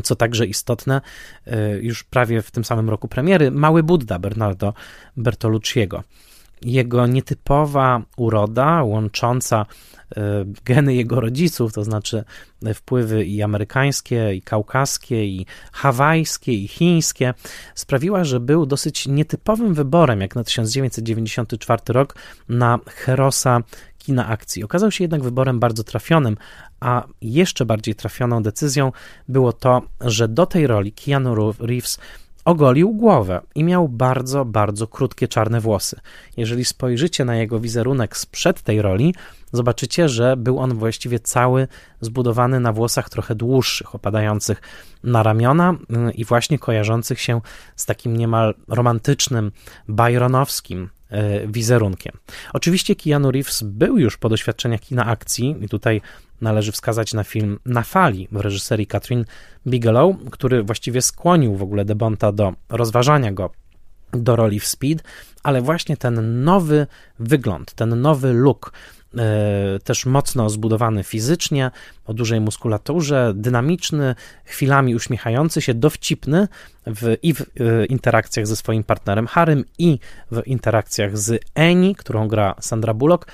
co także istotne, y, już prawie w tym samym roku premiery, Mały Buddha Bernardo Bertolucciego. Jego nietypowa uroda, łącząca E, geny jego rodziców, to znaczy wpływy i amerykańskie, i kaukaskie, i hawajskie, i chińskie, sprawiła, że był dosyć nietypowym wyborem, jak na 1994 rok, na herosa kina akcji. Okazał się jednak wyborem bardzo trafionym, a jeszcze bardziej trafioną decyzją było to, że do tej roli Keanu Reeves ogolił głowę i miał bardzo, bardzo krótkie czarne włosy. Jeżeli spojrzycie na jego wizerunek sprzed tej roli, zobaczycie, że był on właściwie cały zbudowany na włosach trochę dłuższych, opadających na ramiona y, i właśnie kojarzących się z takim niemal romantycznym, byronowskim y, wizerunkiem. Oczywiście Keanu Reeves był już po doświadczeniach kina akcji i tutaj należy wskazać na film Na fali w reżyserii Catherine Bigelow, który właściwie skłonił w ogóle Debonta do rozważania go do roli w Speed, ale właśnie ten nowy wygląd, ten nowy look, e, też mocno zbudowany fizycznie, o dużej muskulaturze, dynamiczny, chwilami uśmiechający się, dowcipny w, i w e, interakcjach ze swoim partnerem Harym, i w interakcjach z Eni, którą gra Sandra Bullock.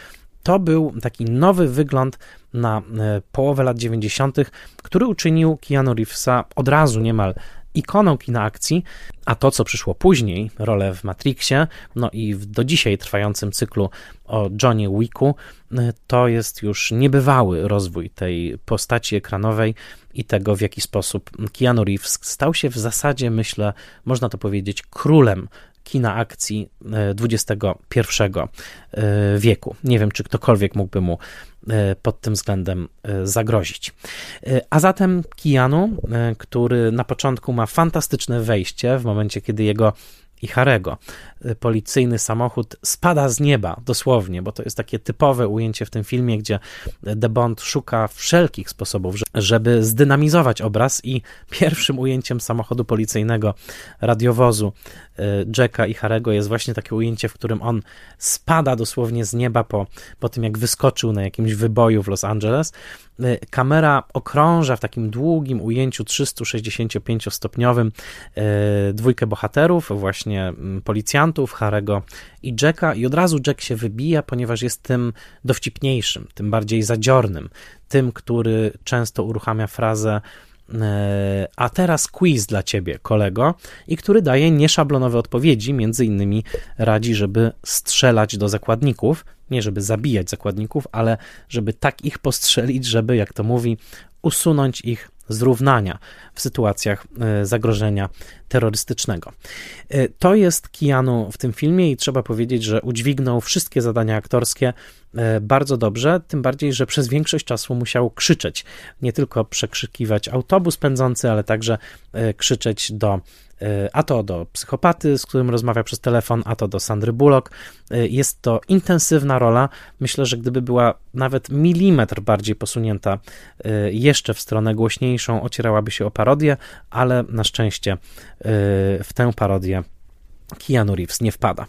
To był taki nowy wygląd na e, połowę lat 90., który uczynił Keanu Reevesa od razu niemal ikoną kina akcji, a to, co przyszło później, rolę w Matrixie, no i w do dzisiaj trwającym cyklu o Johnie Wicku, e, to jest już niebywały rozwój tej postaci ekranowej i tego, w jaki sposób Keanu Reeves stał się w zasadzie, myślę, można to powiedzieć, królem kina akcji XXI e, e, wieku. Nie wiem, czy ktokolwiek mógłby mu e, pod tym względem zagrozić. A zatem Keanu, który na początku ma fantastyczne wejście w momencie, kiedy jego i Harego. Policyjny samochód spada z nieba, dosłownie, bo to jest takie typowe ujęcie w tym filmie, gdzie The Bond szuka wszelkich sposobów, żeby zdynamizować obraz i <laughs> pierwszym ujęciem samochodu policyjnego radiowozu e, Jacka i Harego jest właśnie takie ujęcie, w którym on spada dosłownie z nieba po, po tym, jak wyskoczył na jakimś wyboju w Los Angeles. E, kamera okrąża w takim długim ujęciu 365-stopniowym e, dwójkę bohaterów, właśnie mm, Harego i Jacka, i od razu Jack się wybija, ponieważ jest tym dowcipniejszym, tym bardziej zadziornym, tym, który często uruchamia frazę e, a teraz quiz dla ciebie, kolego, i który daje nieszablonowe odpowiedzi, między innymi radzi, żeby strzelać do zakładników, nie żeby zabijać zakładników, ale żeby tak ich postrzelić, żeby, jak to mówi, usunąć ich zrównania w sytuacjach e, zagrożenia terrorystycznego. E, to jest Keanu w tym filmie i trzeba powiedzieć, że udźwignął wszystkie zadania aktorskie e, bardzo dobrze, tym bardziej, że przez większość czasu musiał krzyczeć. Nie tylko przekrzykiwać autobus pędzący, ale także krzyczeć do a to do psychopaty, z którym rozmawia przez telefon, a to do Sandry Bullock. Jest to intensywna rola. Myślę, że gdyby była nawet milimetr bardziej posunięta jeszcze w stronę głośniejszą, ocierałaby się o parodię, ale na szczęście w tę parodię Keanu Reeves nie wpada.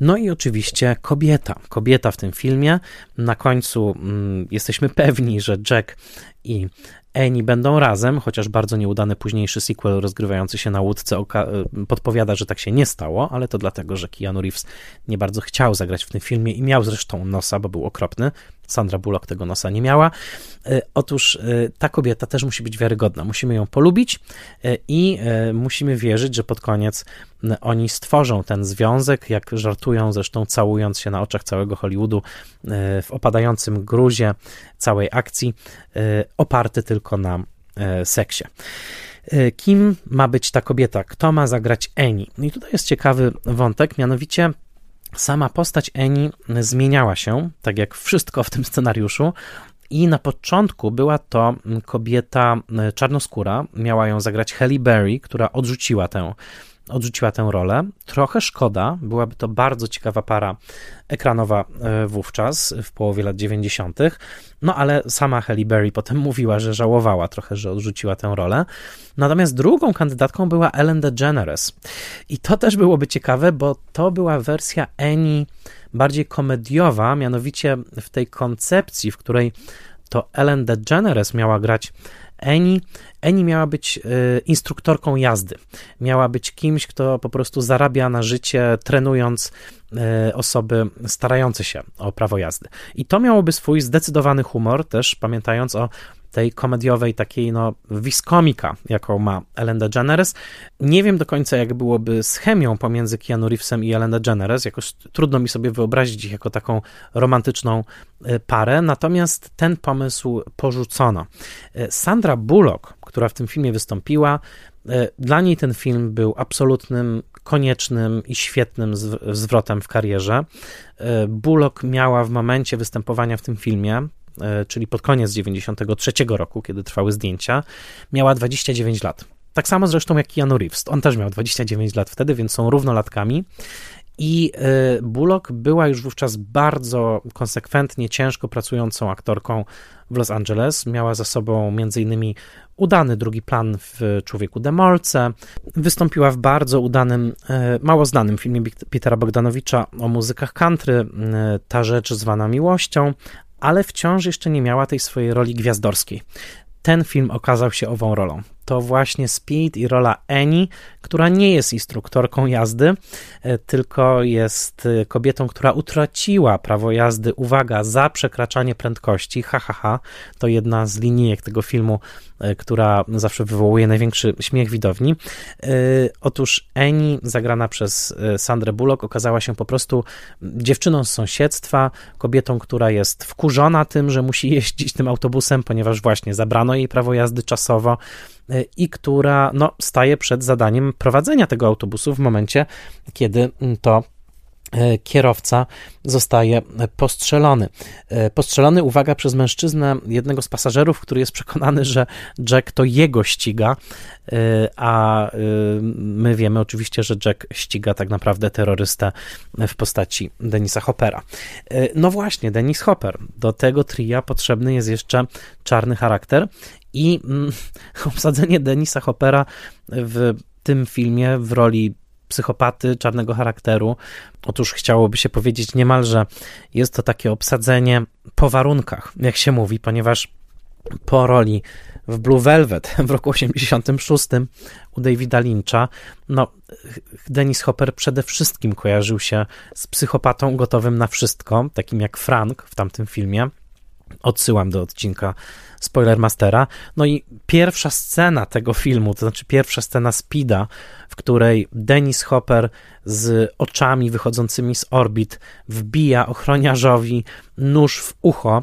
No i oczywiście kobieta. Kobieta w tym filmie. Na końcu mm, jesteśmy pewni, że Jack i Eni będą razem, chociaż bardzo nieudany późniejszy sequel rozgrywający się na łódce y, podpowiada, że tak się nie stało, ale to dlatego, że Keanu Reeves nie bardzo chciał zagrać w tym filmie i miał zresztą nosa, bo był okropny. Sandra Bullock tego nosa nie miała. Y, otóż y, ta kobieta też musi być wiarygodna. Musimy ją polubić i musimy wierzyć, że pod koniec oni stworzą ten związek, jak żartują, zresztą całując się na oczach całego Hollywoodu w opadającym gruzie całej akcji, oparty tylko na e, seksie. E, kim ma być ta kobieta? Kto ma zagrać Eni? No i tutaj jest ciekawy wątek, mianowicie sama postać Eni zmieniała się, tak jak wszystko w tym scenariuszu. I na początku była to kobieta e, czarnoskóra, miała ją zagrać Halle Berry, która odrzuciła tę odrzuciła tę rolę. Trochę szkoda, byłaby to bardzo ciekawa para ekranowa e, wówczas, w połowie lat 90., no ale sama Halle Berry potem <laughs> mówiła, że żałowała trochę, że odrzuciła tę rolę. Natomiast drugą kandydatką była Ellen DeGeneres. I to też byłoby ciekawe, bo to była wersja Annie bardziej komediowa, mianowicie w tej koncepcji, w której to Ellen DeGeneres miała grać Eni, Eni miała być e, instruktorką jazdy. Miała być kimś, kto po prostu zarabia na życie, trenując e, osoby starające się o prawo jazdy. I to miałoby swój zdecydowany humor, też pamiętając o tej komediowej takiej no wiskomika, jaką ma Ellen DeGeneres. Nie wiem do końca, jak byłoby z chemią pomiędzy Keanu Reevesem i Ellen DeGeneres, jakoś trudno mi sobie wyobrazić ich jako taką romantyczną e, parę, natomiast ten pomysł porzucono. E, Sandra Bullock, która w tym filmie wystąpiła, e, dla niej ten film był absolutnym, koniecznym i świetnym zwrotem w karierze. Bullock miała w momencie występowania w tym filmie, czyli pod koniec 93 roku, kiedy trwały zdjęcia, miała 29 lat. Tak samo zresztą jak Keanu Reeves. On też miał 29 lat wtedy, więc są równolatkami. I e, Bullock była już wówczas bardzo konsekwentnie, ciężko pracującą aktorką w Los Angeles. Miała za sobą m.in. udany drugi plan w Człowieku Demolce. Wystąpiła w bardzo udanym, e, mało znanym filmie Petera Bogdanowicza o muzykach country, Ta rzecz zwana miłością, ale wciąż jeszcze nie miała tej swojej roli gwiazdorskiej. Ten film okazał się ową rolą to właśnie Speed i rola Annie, która nie jest instruktorką jazdy, e, tylko jest e, kobietą, która utraciła prawo jazdy, uwaga, za przekraczanie prędkości, ha, ha, ha, to jedna z linijek tego filmu, e, która zawsze wywołuje największy śmiech widowni. Otóż Annie, zagrana przez Sandrę Bullock, okazała się po prostu dziewczyną z sąsiedztwa, kobietą, która jest wkurzona tym, że musi <laughs> jeździć tym autobusem, ponieważ właśnie zabrano jej prawo jazdy czasowo, i która no, staje przed zadaniem prowadzenia tego autobusu w momencie, kiedy to kierowca zostaje postrzelony. E, postrzelony, uwaga, przez mężczyznę, jednego z pasażerów, który jest przekonany, że Jack to jego ściga, e, a my wiemy oczywiście, że Jack ściga tak naprawdę terrorystę w postaci Denisa Hoppera. No właśnie, Denis Hopper. Do tego tria potrzebny jest jeszcze czarny charakter i mm, <laughs> obsadzenie Denisa Hoppera w tym filmie w roli psychopaty czarnego charakteru. Otóż chciałoby się powiedzieć niemalże, jest to takie obsadzenie po warunkach, jak się mówi, ponieważ po roli w Blue Velvet <laughs> w roku 86 u Davida Lyncha, no, Dennis Hopper przede wszystkim kojarzył się z psychopatą gotowym na wszystko, takim jak Frank w tamtym filmie. Odsyłam do odcinka Spoilermastera. No i pierwsza scena tego filmu, to znaczy pierwsza scena Speeda, w której Dennis Hopper z oczami wychodzącymi z orbit wbija ochroniarzowi nóż w ucho,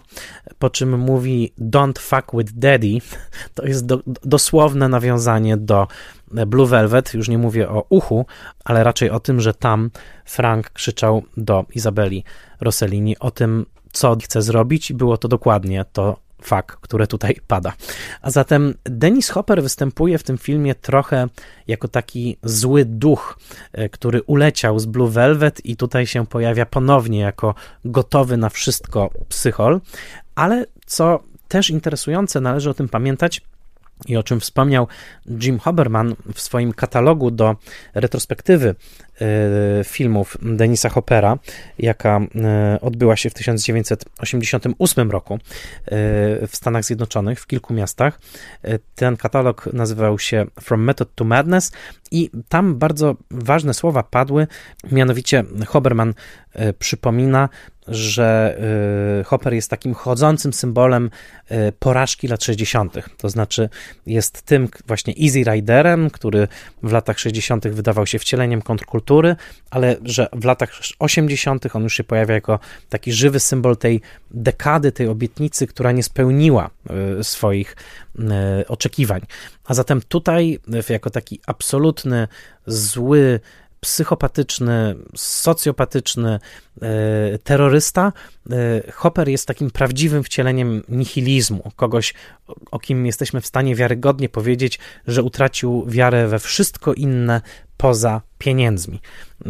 po czym mówi don't fuck with daddy, <laughs> to jest do, dosłowne nawiązanie do Blue Velvet, już nie mówię o uchu, ale raczej o tym, że tam Frank krzyczał do Izabeli Rossellini o tym, co chce zrobić. I było to dokładnie to fak, które tutaj pada. A zatem Dennis Hopper występuje w tym filmie trochę jako taki zły duch, e, który uleciał z Blue Velvet i tutaj się pojawia ponownie jako gotowy na wszystko psychol, ale co też interesujące, należy o tym pamiętać, i o czym wspomniał Jim Hoberman w swoim katalogu do retrospektywy e, filmów Denisa Hoppera, jaka e, odbyła się w 1988 roku e, w Stanach Zjednoczonych, w kilku miastach. Ten katalog nazywał się From Method to Madness i tam bardzo ważne słowa padły, mianowicie Hoberman przypomina, że y, Hopper jest takim chodzącym symbolem y, porażki lat 60. To znaczy jest tym właśnie Easy Riderem, który w latach 60. wydawał się wcieleniem kontrkultury, ale że w latach 80. on już się pojawia jako taki żywy symbol tej dekady, tej obietnicy, która nie spełniła y, swoich oczekiwań. A zatem tutaj jako taki absolutny zły psychopatyczny, socjopatyczny e, terrorysta, e, Hopper jest takim prawdziwym wcieleniem nihilizmu, kogoś, o kim jesteśmy w stanie wiarygodnie powiedzieć, że utracił wiarę we wszystko inne poza pieniędzmi.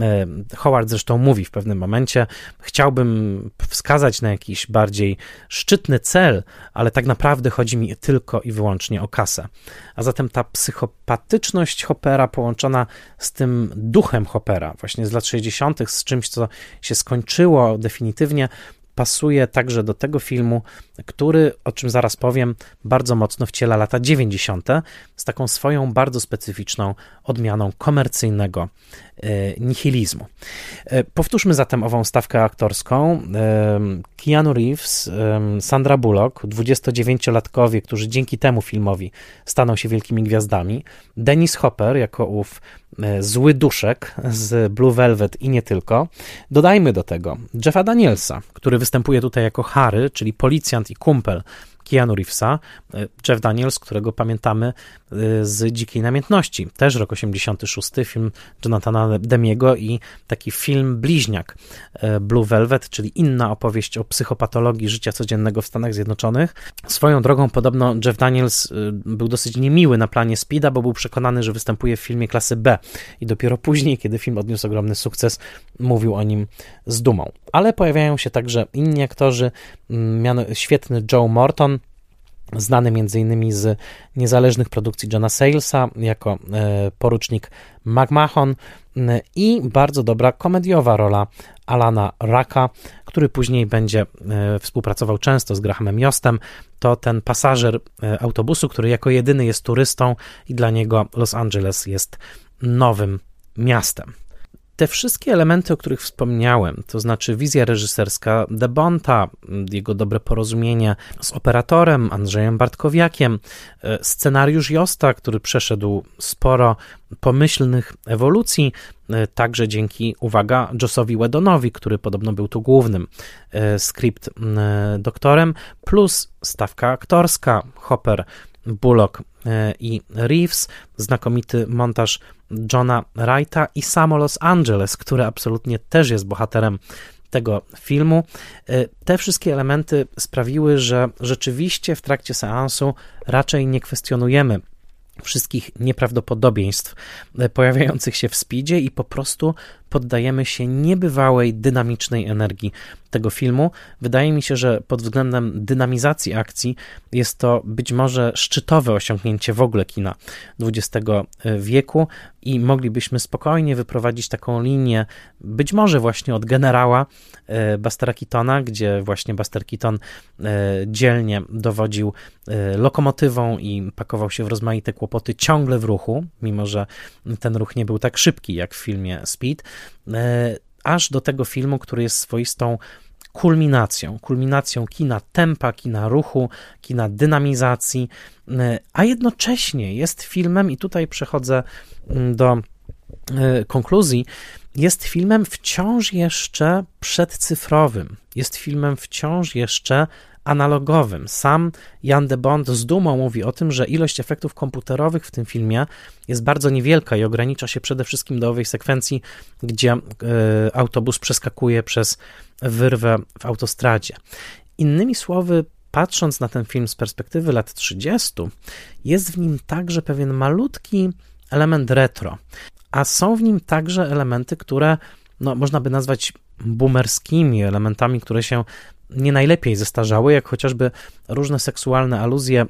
E, Howard zresztą mówi w pewnym momencie: Chciałbym wskazać na jakiś bardziej szczytny cel, ale tak naprawdę chodzi mi tylko i wyłącznie o kasę. A zatem ta psychopatyczność Hoppera połączona z tym duchem Hoppera, właśnie z lat 60., z czymś, co się skończyło definitywnie, pasuje także do tego filmu, który, o czym zaraz powiem, bardzo mocno wciela lata 90. z taką swoją bardzo specyficzną odmianą komercyjnego e, nihilizmu. E, powtórzmy zatem ową stawkę aktorską. E, Keanu Reeves, Sandra Bullock, 29-latkowie, którzy dzięki temu filmowi staną się wielkimi gwiazdami, Dennis Hopper jako ów zły duszek z Blue Velvet i nie tylko. Dodajmy do tego Jeffa Danielsa, który występuje tutaj jako Harry, czyli policjant i kumpel Keanu Reevesa, e, Jeff Daniels, którego pamiętamy e, z Dzikiej Namiętności, też rok 86, film Jonathana Demiego i taki film Bliźniak e, Blue Velvet, czyli inna opowieść o psychopatologii życia codziennego w Stanach Zjednoczonych. Swoją drogą podobno Jeff Daniels był dosyć niemiły na planie Speeda, bo był przekonany, że występuje w filmie klasy B i dopiero później, kiedy film odniósł ogromny sukces, mówił o nim z dumą. Ale pojawiają się także inni aktorzy, mm, świetny Joe Morton, znany m.in. z niezależnych produkcji Johna Salesa jako e, porucznik McMahon i bardzo dobra komediowa rola Alana Raka, który później będzie e, współpracował często z Grahamem Jostem. To ten pasażer e, autobusu, który jako jedyny jest turystą i dla niego Los Angeles jest nowym miastem. Te wszystkie elementy, o których wspomniałem, to znaczy wizja reżyserska Debonta, jego dobre porozumienie z operatorem Andrzejem Bartkowiakiem, e, scenariusz Josta, który przeszedł sporo pomyślnych ewolucji, e, także dzięki, uwaga, Jossowi Wedonowi, który podobno był tu głównym e, script doktorem, plus stawka aktorska, Hopper, Bullock i Reeves, znakomity montaż Johna Wrighta i samo Los Angeles, który absolutnie też jest bohaterem tego filmu. E, te wszystkie elementy sprawiły, że rzeczywiście w trakcie seansu raczej nie kwestionujemy wszystkich nieprawdopodobieństw e, pojawiających się w speedzie i po prostu poddajemy się niebywałej, dynamicznej energii tego filmu. Wydaje mi się, że pod względem dynamizacji akcji jest to być może szczytowe osiągnięcie w ogóle kina XX wieku i moglibyśmy spokojnie wyprowadzić taką linię, być może właśnie od generała e, Bustera Keatona, gdzie właśnie Buster Keaton e, dzielnie dowodził e, lokomotywą i pakował się w rozmaite kłopoty ciągle w ruchu, mimo że ten ruch nie był tak szybki jak w filmie Speed, aż do tego filmu, który jest swoistą kulminacją, kulminacją kina tempa, kina ruchu, kina dynamizacji, a jednocześnie jest filmem, i tutaj przechodzę mm, do konkluzji, jest filmem wciąż jeszcze przedcyfrowym, jest filmem wciąż jeszcze analogowym. Sam Jan de Bond z dumą mówi o tym, że ilość efektów komputerowych w tym filmie jest bardzo niewielka i ogranicza się przede wszystkim do owej sekwencji, gdzie y, autobus przeskakuje przez wyrwę w autostradzie. Innymi słowy, patrząc na ten film z perspektywy lat 30, jest w nim także pewien malutki element retro, a są w nim także elementy, które no, można by nazwać boomerskimi elementami, które się nie najlepiej zestarzały, jak chociażby różne seksualne aluzje e,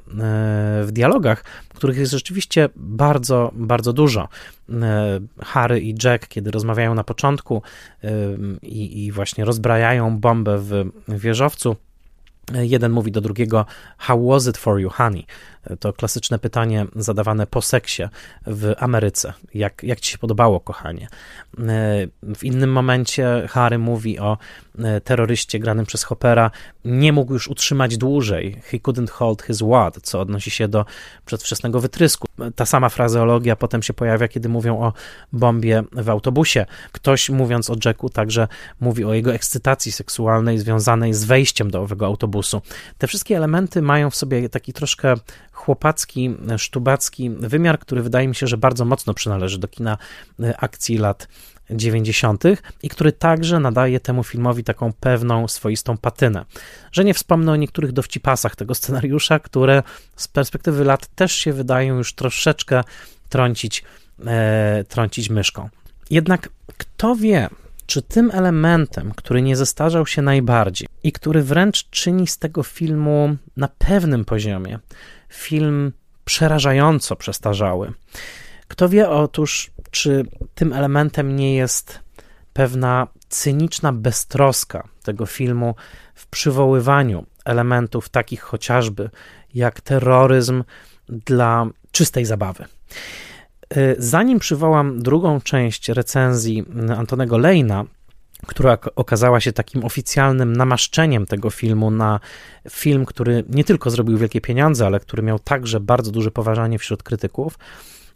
w dialogach, których jest rzeczywiście bardzo, bardzo dużo. E, Harry i Jack, kiedy rozmawiają na początku e, i, i właśnie rozbrajają bombę w wieżowcu, Jeden mówi do drugiego: How was it for you, honey? To klasyczne pytanie zadawane po seksie w Ameryce. Jak, jak ci się podobało, kochanie? W innym momencie Harry mówi o e, terroryście granym przez Hoppera. Nie mógł już utrzymać dłużej. He couldn't hold his wad, co odnosi się do przedwczesnego wytrysku. Ta sama frazeologia potem się pojawia, kiedy mówią o bombie w autobusie. Ktoś, mówiąc o Jacku, także mówi o jego ekscytacji seksualnej związanej z wejściem do owego autobusu. Te wszystkie elementy mają w sobie taki troszkę chłopacki, sztubacki wymiar, który wydaje mi się, że bardzo mocno przynależy do kina e, akcji lat 90. i który także nadaje temu filmowi taką pewną, swoistą patynę. Że nie wspomnę o niektórych dowcipasach tego scenariusza, które z perspektywy lat też się wydają już troszeczkę trącić, e, trącić myszką. Jednak kto wie, czy tym elementem, który nie zestarzał się najbardziej i który wręcz czyni z tego filmu na pewnym poziomie film przerażająco przestarzały. Kto wie otóż, czy tym elementem nie jest pewna cyniczna beztroska tego filmu w przywoływaniu elementów takich chociażby jak terroryzm dla czystej zabawy. Y, zanim przywołam drugą część recenzji Antonego Lejna, która okazała się takim oficjalnym namaszczeniem tego filmu na film, który nie tylko zrobił wielkie pieniądze, ale który miał także bardzo duże poważanie wśród krytyków.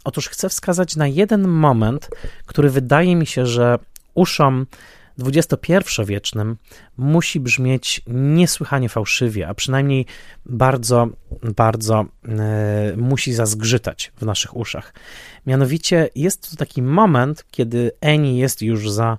Otóż chcę wskazać na jeden moment, który wydaje mi się, że uszom XXI-wiecznym musi brzmieć niesłychanie fałszywie, a przynajmniej bardzo, bardzo e, musi zazgrzytać w naszych uszach. Mianowicie jest to taki moment, kiedy Eni jest już za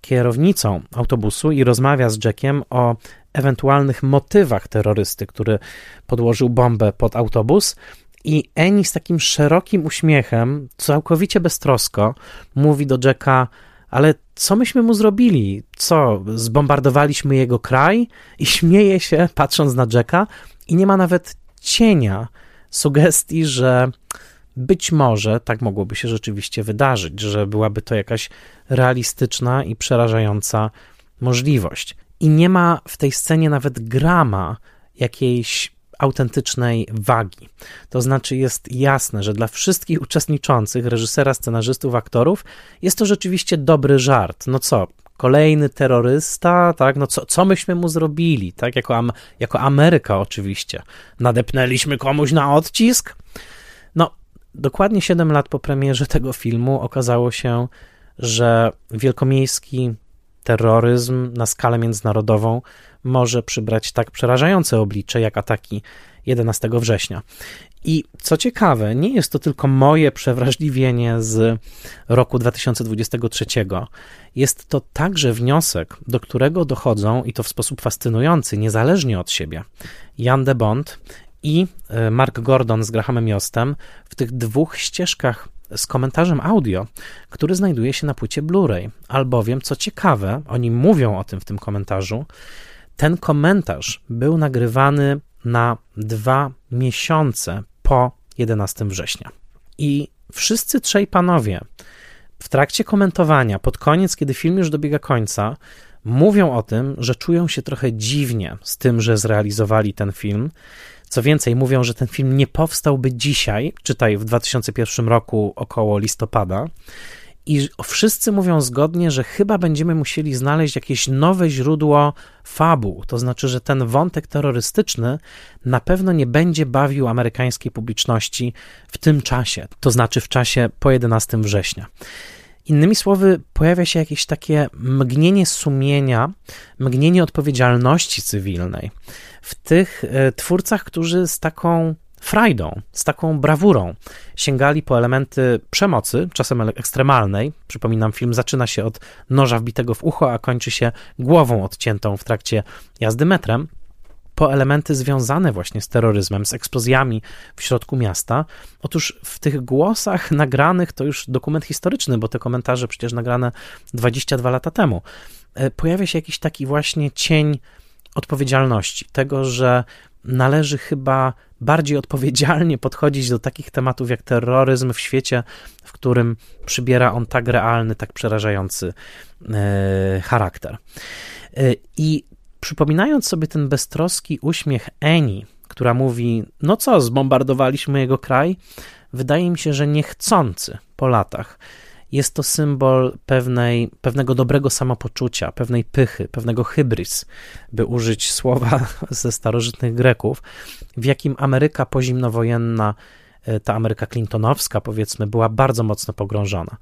kierownicą autobusu i rozmawia z Jackiem o ewentualnych motywach terrorysty, który podłożył bombę pod autobus. I Eni z takim szerokim uśmiechem, całkowicie beztrosko, mówi do Jacka: Ale co myśmy mu zrobili? Co, zbombardowaliśmy jego kraj? I śmieje się, patrząc na Jacka, i nie ma nawet cienia sugestii, że być może tak mogłoby się rzeczywiście wydarzyć, że byłaby to jakaś realistyczna i przerażająca możliwość. I nie ma w tej scenie nawet grama jakiejś autentycznej wagi. To znaczy jest jasne, że dla wszystkich uczestniczących, reżysera, scenarzystów, aktorów, jest to rzeczywiście dobry żart. No co, kolejny terrorysta, tak, no co, co myśmy mu zrobili, tak, jako, jako Ameryka oczywiście. Nadepnęliśmy komuś na odcisk? Dokładnie 7 lat po premierze <laughs> tego filmu okazało się, że wielkomiejski terroryzm na skalę międzynarodową może przybrać tak przerażające oblicze jak ataki 11 września. I co ciekawe, nie jest to tylko moje przewrażliwienie z roku 2023. Jest to także wniosek, do którego dochodzą i to w sposób fascynujący, niezależnie od siebie, Jan de Bont i e, Mark Gordon z Grahamem Jostem w tych dwóch ścieżkach z komentarzem audio, który znajduje się na płycie Blu-ray. Albowiem, co ciekawe, oni mówią o tym w tym komentarzu, ten komentarz był nagrywany na dwa miesiące po 11 września. I wszyscy trzej panowie w trakcie komentowania, pod koniec, kiedy film już dobiega końca, mówią o tym, że czują się trochę dziwnie z tym, że zrealizowali ten film co więcej, mówią, że ten film nie powstałby dzisiaj, czytaj w 2001 roku około listopada, I wszyscy mówią zgodnie, że chyba będziemy musieli znaleźć jakieś nowe źródło fabuł. To znaczy, że ten wątek terrorystyczny na pewno nie będzie bawił amerykańskiej publiczności w tym czasie, to znaczy w czasie po 11 września. Innymi słowy, pojawia się jakieś takie mgnienie sumienia, mgnienie odpowiedzialności cywilnej w tych e, twórcach, którzy z taką frajdą, z taką brawurą sięgali po elementy przemocy, czasem ekstremalnej. Przypominam, film zaczyna się od noża wbitego w ucho, a kończy się głową odciętą w trakcie jazdy metrem po elementy związane właśnie z terroryzmem, z eksplozjami w środku miasta. Otóż w tych głosach nagranych, to już dokument historyczny, bo te komentarze przecież nagrane 22 lata temu, e, pojawia się jakiś taki właśnie cień odpowiedzialności, tego, że należy chyba bardziej odpowiedzialnie podchodzić do takich tematów jak terroryzm w świecie, w którym przybiera on tak realny, tak przerażający e, charakter. E, I przypominając sobie ten beztroski uśmiech Eni, która mówi: No co, zbombardowaliśmy jego kraj? Wydaje mi się, że niechcący po latach jest to symbol pewnej, pewnego dobrego samopoczucia, pewnej pychy, pewnego hybris, by użyć słowa <laughs> ze starożytnych Greków, w jakim Ameryka pozimnowojenna, e, ta Ameryka Clintonowska, powiedzmy, była bardzo mocno pogrążona.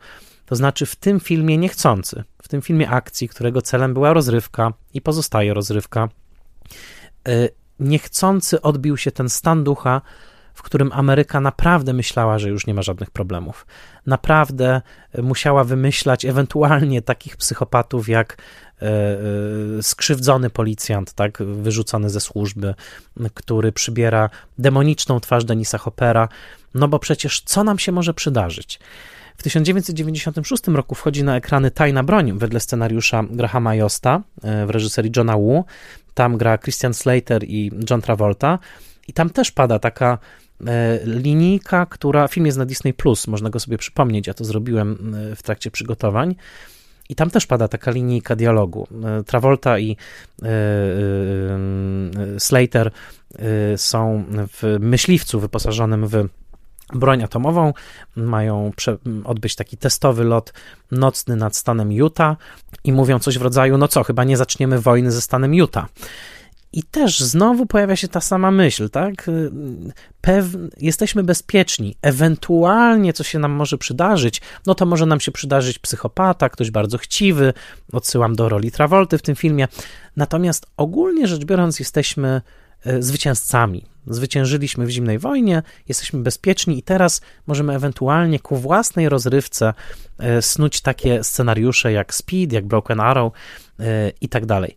To znaczy w tym filmie niechcący, w tym filmie akcji, którego celem była rozrywka i pozostaje rozrywka, e, niechcący odbił się ten stan ducha, w którym Ameryka naprawdę myślała, że już nie ma żadnych problemów. Naprawdę e, musiała wymyślać ewentualnie takich psychopatów jak e, e, skrzywdzony policjant, tak, wyrzucony ze służby, który przybiera demoniczną twarz Denisa Hoppera, no bo przecież co nam się może przydarzyć? W 1996 roku wchodzi na ekrany Tajna Broń wedle scenariusza Grahama Josta w reżyserii Johna Woo. Tam gra Christian Slater i John Travolta. I tam też pada taka linijka, która, film jest na Disney+, Plus, można go sobie przypomnieć, ja to zrobiłem e, w trakcie przygotowań, i tam też pada taka linijka dialogu. E, Travolta i Slater są w myśliwcu wyposażonym w broń atomową, mają odbyć taki testowy lot nocny nad stanem Utah i mówią coś w rodzaju, no co, chyba nie zaczniemy wojny ze stanem Utah. I też znowu pojawia się ta sama myśl, tak? Pew jesteśmy bezpieczni. Ewentualnie co się nam może przydarzyć, no to może nam się przydarzyć psychopata, ktoś bardzo chciwy. Odsyłam do roli Travolty w tym filmie. Natomiast ogólnie rzecz biorąc, jesteśmy e, zwycięzcami. Zwyciężyliśmy w zimnej wojnie, jesteśmy bezpieczni i teraz możemy ewentualnie ku własnej rozrywce e, snuć takie scenariusze jak Speed, jak Broken Arrow i tak dalej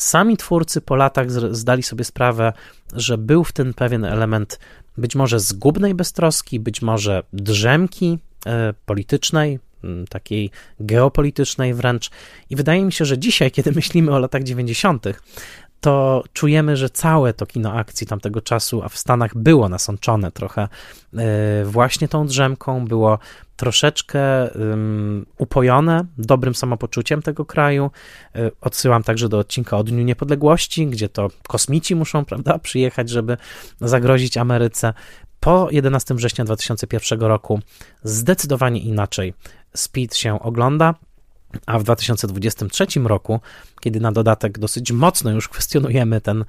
sami twórcy po latach zdali sobie sprawę, że był w tym pewien element być może zgubnej beztroski, być może drzemki e, politycznej, takiej geopolitycznej wręcz. I wydaje mi się, że dzisiaj, kiedy <laughs> myślimy o latach 90., to czujemy, że całe to kino akcji tamtego czasu, a w Stanach było nasączone trochę e, właśnie tą drzemką, było troszeczkę upojone dobrym samopoczuciem tego kraju. E, odsyłam także do odcinka o Dniu Niepodległości, gdzie to kosmici muszą, prawda, przyjechać, żeby zagrozić Ameryce. Po 11 września 2001 roku zdecydowanie inaczej Speed się ogląda. A w 2023 roku, kiedy na dodatek dosyć mocno już kwestionujemy ten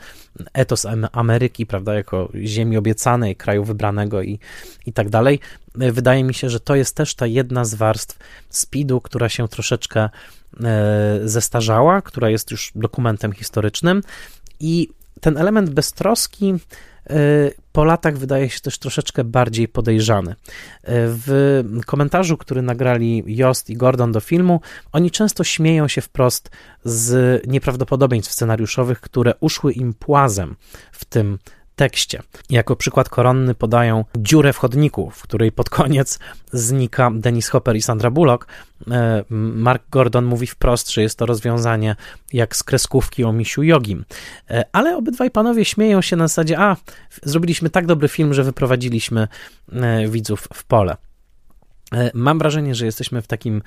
etos Ameryki, prawda, jako ziemi obiecanej, kraju wybranego i, i tak dalej, wydaje mi się, że to jest też ta jedna z warstw speedu, która się troszeczkę e, zestarzała, która jest już dokumentem historycznym. I ten element beztroski po latach wydaje się też troszeczkę bardziej podejrzany. W komentarzu, który nagrali Jost i Gordon do filmu, oni często śmieją się wprost z nieprawdopodobieństw scenariuszowych, które uszły im płazem w tym tekście. Jako przykład koronny podają dziurę w chodniku, w której pod koniec znika Dennis Hopper i Sandra Bullock. E, Mark Gordon mówi wprost, że jest to rozwiązanie jak z kreskówki o misiu jogim. E, ale obydwaj panowie śmieją się na zasadzie, a zrobiliśmy tak dobry film, że wyprowadziliśmy e, widzów w pole. Mam wrażenie, że jesteśmy w takim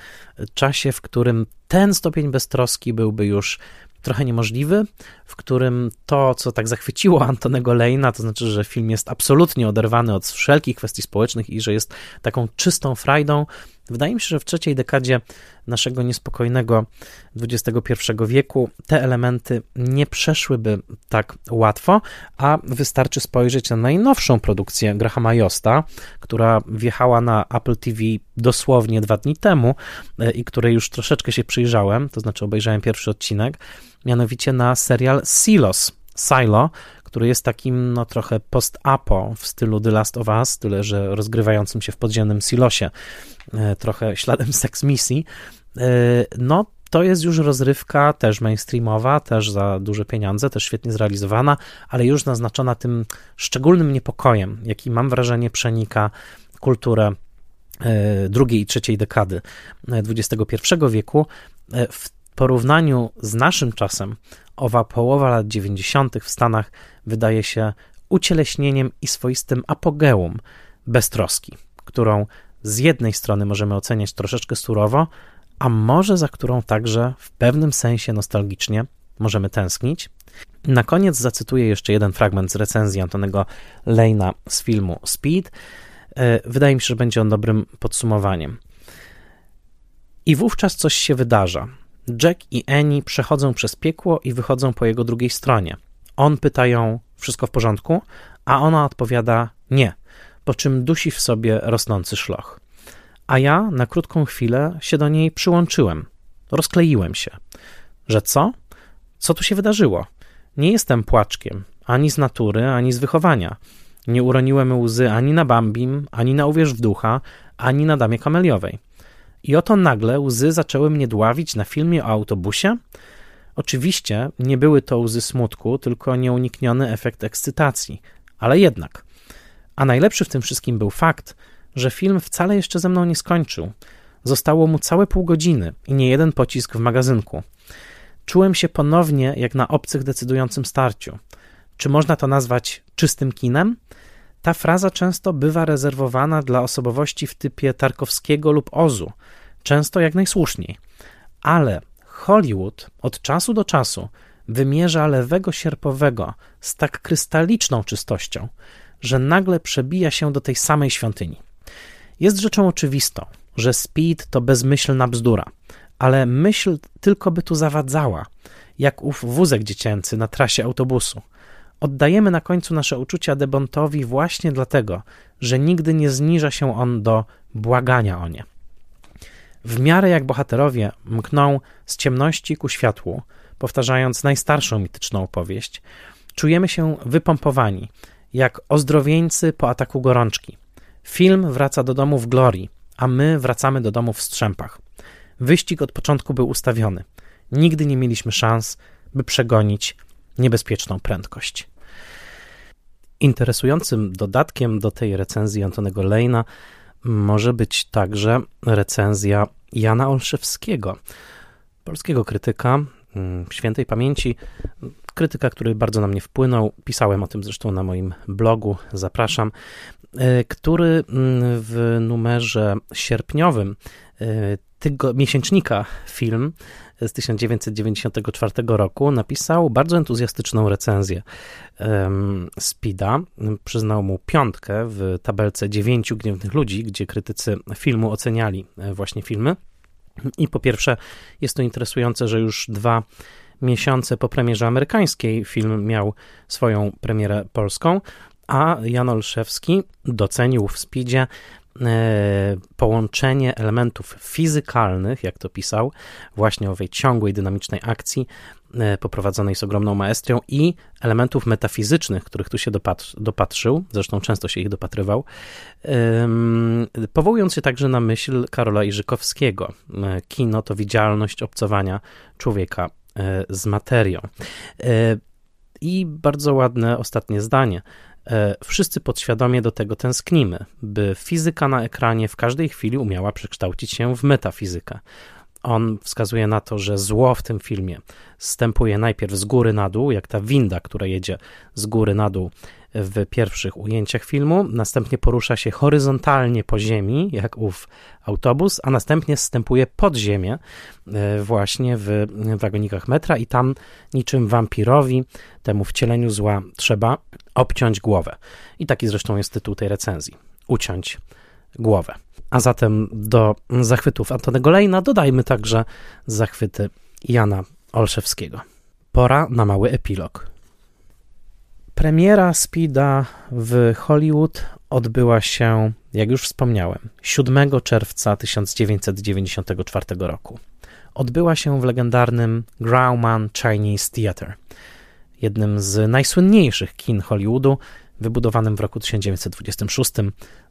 czasie, w którym ten stopień beztroski byłby już trochę niemożliwy, w którym to, co tak zachwyciło <laughs> Antonego Lejna, to znaczy, że film jest absolutnie oderwany od wszelkich kwestii społecznych i że jest taką czystą frajdą, Wydaje mi się, że w trzeciej dekadzie naszego niespokojnego XXI wieku te elementy nie przeszłyby tak łatwo, a wystarczy spojrzeć na najnowszą produkcję Grahama Josta, która wjechała na Apple TV dosłownie dwa dni temu e, i której już troszeczkę się przyjrzałem, to znaczy obejrzałem pierwszy odcinek, mianowicie na serial Silos. Silo, który jest takim no, trochę post-apo w stylu The Last of Us, tyle że rozgrywającym się w podziemnym silosie, e, trochę śladem Sex Misji. E, no, to jest już rozrywka też mainstreamowa, też za duże pieniądze, też świetnie zrealizowana, ale już naznaczona tym szczególnym niepokojem, jaki mam wrażenie przenika kulturę e, drugiej i trzeciej dekady XXI wieku. W porównaniu z naszym czasem, owa połowa lat 90. w Stanach wydaje się ucieleśnieniem i swoistym apogeum beztroski, którą z jednej strony możemy oceniać troszeczkę surowo, a może za którą także w pewnym sensie nostalgicznie możemy tęsknić. Na koniec zacytuję jeszcze jeden fragment z recenzji Antonego Lejna z filmu Speed. E, wydaje mi się, że będzie on dobrym podsumowaniem. I wówczas coś się wydarza. Jack i Annie przechodzą przez piekło i wychodzą po jego drugiej stronie. On pyta ją, wszystko w porządku? A ona odpowiada, nie, po czym dusi w sobie rosnący szloch. A ja na krótką chwilę się do niej przyłączyłem. Rozkleiłem się. Że co? Co tu się wydarzyło? Nie jestem płaczkiem, ani z natury, ani z wychowania. Nie uroniłem łzy ani na Bambim, ani na Uwierz w ducha, ani na Damie Kameliowej. I oto nagle łzy zaczęły mnie dławić na filmie o autobusie. Oczywiście nie były to łzy smutku, tylko nieunikniony efekt ekscytacji, ale jednak. A najlepszy w tym wszystkim był fakt, że film wcale jeszcze ze mną nie skończył. Zostało mu całe pół godziny i nie jeden pocisk w magazynku. Czułem się ponownie jak na obcych decydującym starciu. Czy można to nazwać czystym kinem? Ta fraza często bywa rezerwowana dla osobowości w typie Tarkowskiego lub Ozu, często jak najsłuszniej. Ale Hollywood od czasu do czasu wymierza lewego sierpowego z tak krystaliczną czystością, że nagle przebija się do tej samej świątyni. Jest rzeczą oczywistą, że speed to bezmyślna bzdura, ale myśl tylko by tu zawadzała, jak ów wózek dziecięcy na trasie autobusu – Oddajemy na końcu nasze uczucia Debontowi właśnie dlatego, że nigdy nie zniża się on do błagania o nie. W miarę jak bohaterowie mkną z ciemności ku światłu, powtarzając najstarszą mityczną opowieść, czujemy się wypompowani, jak ozdrowieńcy po ataku gorączki. Film wraca do domu w glorii, a my wracamy do domu w strzępach. Wyścig od początku był ustawiony. Nigdy nie mieliśmy szans, by przegonić niebezpieczną prędkość. Interesującym dodatkiem do tej recenzji Antonego Lejna może być także recenzja Jana Olszewskiego, polskiego krytyka mm, świętej pamięci, krytyka, który bardzo na mnie wpłynął. Pisałem o tym zresztą na moim blogu, zapraszam, e, który mm, w numerze sierpniowym e, tygo, miesięcznika film z 1994 roku napisał bardzo entuzjastyczną recenzję Spida. Przyznał mu piątkę w tabelce dziewięciu gniewnych ludzi, gdzie krytycy filmu oceniali e, właśnie filmy. I po pierwsze, jest to interesujące, że już dwa miesiące po premierze amerykańskiej film miał swoją premierę polską, a Jan Olszewski docenił w Speedzie E, połączenie elementów fizykalnych, jak to pisał, właśnie owej ciągłej, dynamicznej akcji e, poprowadzonej z ogromną maestrią i elementów metafizycznych, których tu się dopatrzył, zresztą często się ich dopatrywał, powołując się także na myśl Karola Iżykowskiego. E, kino to widzialność obcowania człowieka z materią. I bardzo ładne ostatnie zdanie. E, wszyscy podświadomie do tego tęsknimy, by fizyka na ekranie w każdej chwili umiała przekształcić się w metafizykę. On wskazuje na to, że zło w tym filmie stępuje najpierw z góry na dół, jak ta winda, która jedzie z góry na dół w pierwszych ujęciach filmu, następnie porusza się horyzontalnie po ziemi, jak ów autobus, a następnie zstępuje pod ziemię, e, właśnie w wagonikach metra, i tam niczym wampirowi, temu wcieleniu zła, trzeba obciąć głowę. I taki zresztą jest tytuł tej recenzji: Uciąć głowę. A zatem do zachwytów Antonego Lejna dodajmy także zachwyty Jana Olszewskiego. Pora na mały epilog. Premiera Speeda w Hollywood odbyła się, jak już wspomniałem, 7 czerwca 1994 roku. Odbyła się w legendarnym Grauman Chinese Theatre, jednym z najsłynniejszych kin Hollywoodu, wybudowanym w roku 1926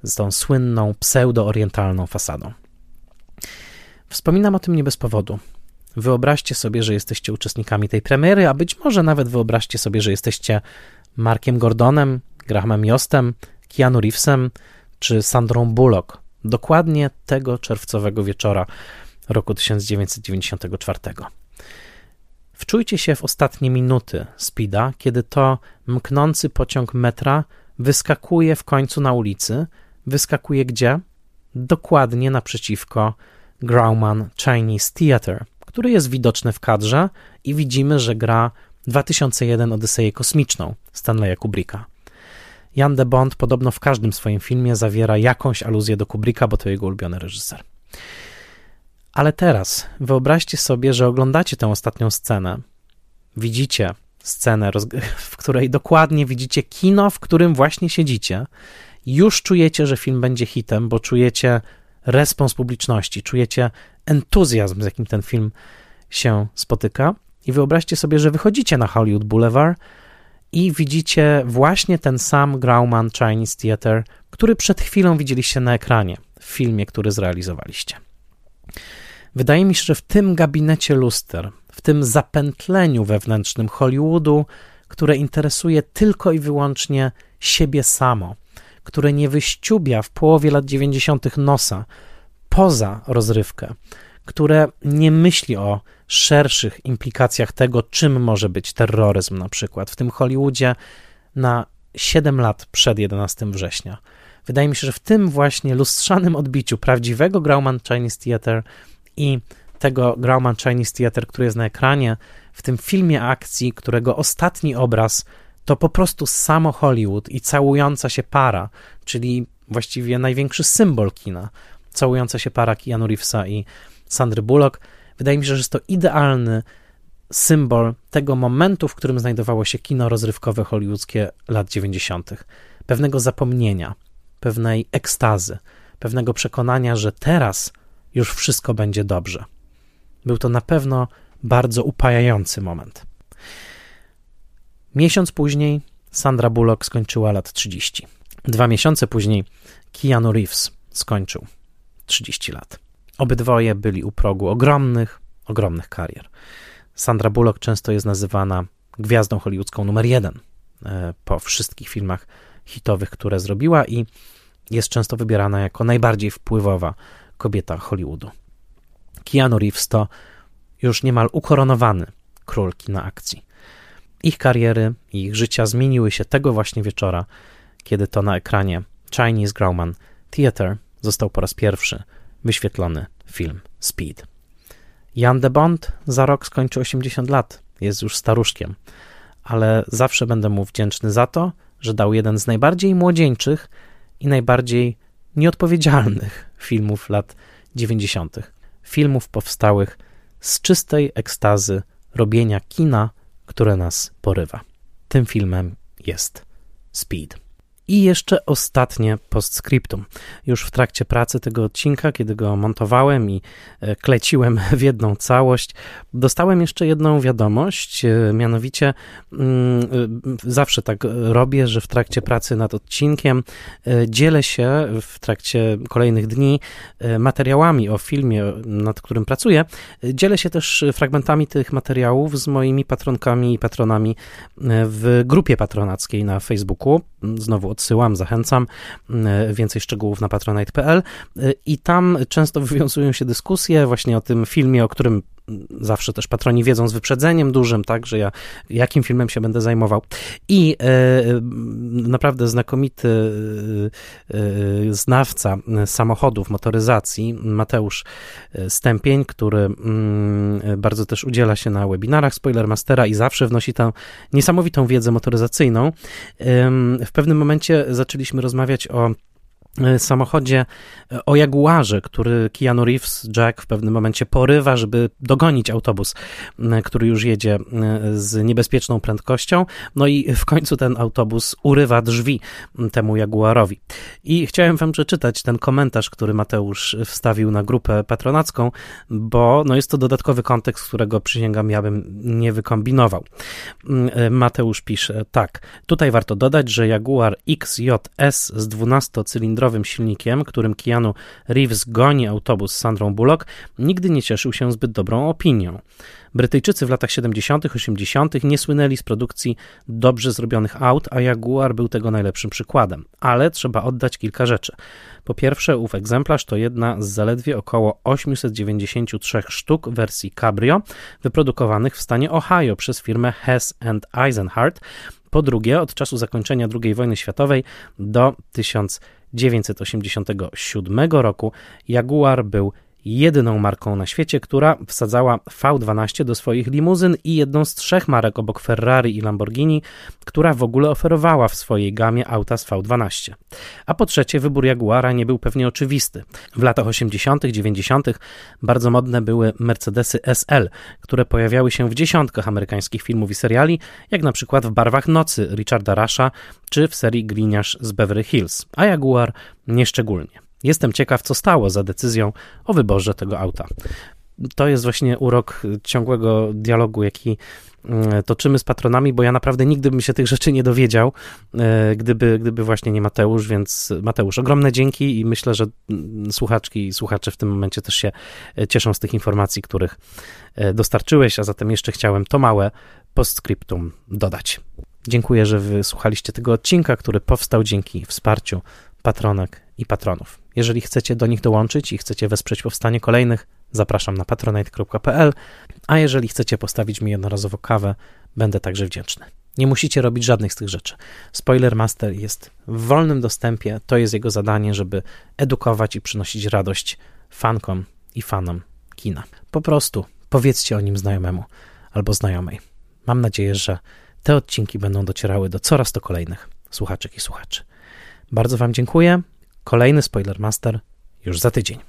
z tą słynną pseudo-orientalną fasadą. Wspominam o tym nie bez powodu. Wyobraźcie sobie, że jesteście uczestnikami tej premiery, a być może nawet wyobraźcie sobie, że jesteście Markiem Gordonem, Grahamem Jostem, Keanu Reevesem czy Sandrą Bullock. Dokładnie tego czerwcowego wieczora roku 1994. Wczujcie się w ostatnie minuty Speeda, kiedy to mknący pociąg metra wyskakuje w końcu na ulicy. Wyskakuje gdzie? Dokładnie naprzeciwko Grauman Chinese Theatre, który jest widoczny w kadrze i widzimy, że gra 2001 Odyseję Kosmiczną Stanleya Kubricka. Jan de Bond podobno w każdym swoim filmie zawiera jakąś aluzję do Kubricka, bo to jego ulubiony reżyser. Ale teraz wyobraźcie sobie, że oglądacie tę ostatnią scenę. Widzicie scenę, <laughs> w której dokładnie widzicie kino, w którym właśnie siedzicie. Już czujecie, że film będzie hitem, bo czujecie respons publiczności, czujecie entuzjazm, z jakim ten film się spotyka. I wyobraźcie sobie, że wychodzicie na Hollywood Boulevard i widzicie właśnie ten sam Grauman Chinese Theater, który przed chwilą widzieliście na ekranie w filmie, który zrealizowaliście. Wydaje mi się, że w tym gabinecie luster, w tym zapętleniu wewnętrznym Hollywoodu, które interesuje tylko i wyłącznie siebie samo, które nie wyściubia w połowie lat 90. nosa poza rozrywkę, które nie myśli o szerszych implikacjach tego, czym może być terroryzm, na przykład w tym Hollywoodzie na 7 lat przed 11 września. Wydaje mi się, że w tym właśnie lustrzanym odbiciu prawdziwego Grauman Chinese Theater i tego Grauman Chinese Theater, który jest na ekranie, w tym filmie akcji, którego ostatni obraz to po prostu samo Hollywood i całująca się para, czyli właściwie największy symbol kina, całująca się para Keanu Reevesa i Sandry Bullock. Wydaje mi się, że jest to idealny symbol tego momentu, w którym znajdowało się kino rozrywkowe hollywoodzkie lat 90., pewnego zapomnienia, pewnej ekstazy, pewnego przekonania, że teraz już wszystko będzie dobrze. Był to na pewno bardzo upajający moment. Miesiąc później Sandra Bullock skończyła lat 30. Dwa miesiące później Keanu Reeves skończył 30 lat. Obydwoje byli u progu ogromnych, ogromnych karier. Sandra Bullock często jest nazywana gwiazdą hollywoodzką numer jeden e, po wszystkich filmach hitowych, które zrobiła i jest często wybierana jako najbardziej wpływowa kobieta Hollywoodu. Keanu Reeves to już niemal ukoronowany król kina akcji. Ich kariery i ich życia zmieniły się tego właśnie wieczora, kiedy to na ekranie Chinese Grauman Theater został po raz pierwszy wyświetlony film Speed. Jan de Bond za rok skończy 80 lat, jest już staruszkiem, ale zawsze będę mu wdzięczny za to, że dał jeden z najbardziej młodzieńczych i najbardziej nieodpowiedzialnych filmów lat 90. Filmów powstałych z czystej ekstazy robienia kina, które nas porywa. Tym filmem jest Speed. I jeszcze ostatnie postscriptum. Już w trakcie pracy tego odcinka, kiedy go montowałem i e, kleciłem w jedną całość, dostałem jeszcze jedną wiadomość, e, mianowicie mm, e, zawsze tak robię, że w trakcie pracy nad odcinkiem dzielę się w trakcie kolejnych dni materiałami o filmie, nad którym pracuję. Dzielę się też fragmentami tych materiałów z moimi patronkami i patronami w grupie patronackiej na Facebooku. Znowu odsyłam, zachęcam. E, więcej szczegółów na patronite.pl e, i tam często <laughs> wywiązują się dyskusje właśnie o tym filmie, o którym zawsze też patroni wiedzą z wyprzedzeniem dużym, tak, że ja jakim filmem się będę zajmował. I e, naprawdę znakomity e, e znawca samochodów, motoryzacji, Mateusz Stępień, który mm, bardzo też udziela się na webinarach Spoilermastera i zawsze wnosi tam niesamowitą wiedzę motoryzacyjną. W pewnym momencie zaczęliśmy rozmawiać o e, samochodzie e, o Jaguarze, który Keanu Reeves, Jack w pewnym momencie porywa, żeby dogonić autobus, który już jedzie z niebezpieczną prędkością. No i w końcu ten autobus urywa drzwi temu Jaguarowi. I chciałem wam przeczytać ten komentarz, który Mateusz wstawił na grupę patronacką, bo no jest to dodatkowy kontekst, którego przysięgam ja bym nie wykombinował. Mateusz pisze, tak, tutaj warto dodać, że Jaguar XJS z 12-cylindrowym silnikiem, którym Keanu Reeves goni autobus z Sandrą Bullock, nigdy nie cieszył się zbyt dobrą opinią. Brytyjczycy w latach 70., 80. nie słynęli z produkcji dobrze zrobionych aut, a Jaguar był tego najlepszym przykładem. Ale trzeba oddać kilka rzeczy. Po pierwsze, ów egzemplarz to jedna z zaledwie około 893 sztuk wersji Cabrio, wyprodukowanych w stanie Ohio przez firmę Hess Eisenhardt, po drugie, od czasu zakończenia II wojny światowej do 1987 roku. Jaguar był jedyną marką na świecie, która wsadzała V12 do swoich limuzyn i jedną z trzech marek obok Ferrari i Lamborghini, która w ogóle oferowała w swojej gamie auta z V12. A po trzecie, wybór Jaguara nie był pewnie oczywisty. W latach 80., 90. bardzo modne były Mercedesy SL, które pojawiały się w dziesiątkach amerykańskich filmów i seriali, jak na przykład w Barwach Nocy Richarda Rasha czy w serii Gliniarz z Beverly Hills, a Jaguar nieszczególnie. Jestem ciekaw, co stało za decyzją o wyborze tego auta. To jest właśnie urok ciągłego dialogu, jaki mm, toczymy z patronami, bo ja naprawdę nigdy bym się tych rzeczy nie dowiedział, e, gdyby, gdyby właśnie nie Mateusz, więc Mateusz, ogromne dzięki i myślę, że mm, słuchaczki i słuchacze w tym momencie też się e, cieszą z tych informacji, których e, dostarczyłeś, a zatem jeszcze chciałem to małe postscriptum dodać. Dziękuję, że wysłuchaliście tego odcinka, który powstał dzięki wsparciu patronek i patronów. Jeżeli chcecie do nich dołączyć i chcecie wesprzeć powstanie kolejnych, zapraszam na patronite.pl, a jeżeli chcecie postawić mi jednorazowo kawę, będę także wdzięczny. Nie musicie robić żadnych z tych rzeczy. Spoiler Master jest w wolnym dostępie, to jest jego zadanie, żeby edukować i przynosić radość fankom i fanom kina. Po prostu powiedzcie o nim znajomemu albo znajomej. Mam nadzieję, że te odcinki będą docierały do coraz to kolejnych słuchaczek i słuchaczy. Bardzo Wam dziękuję. Kolejny Spoilermaster już za tydzień.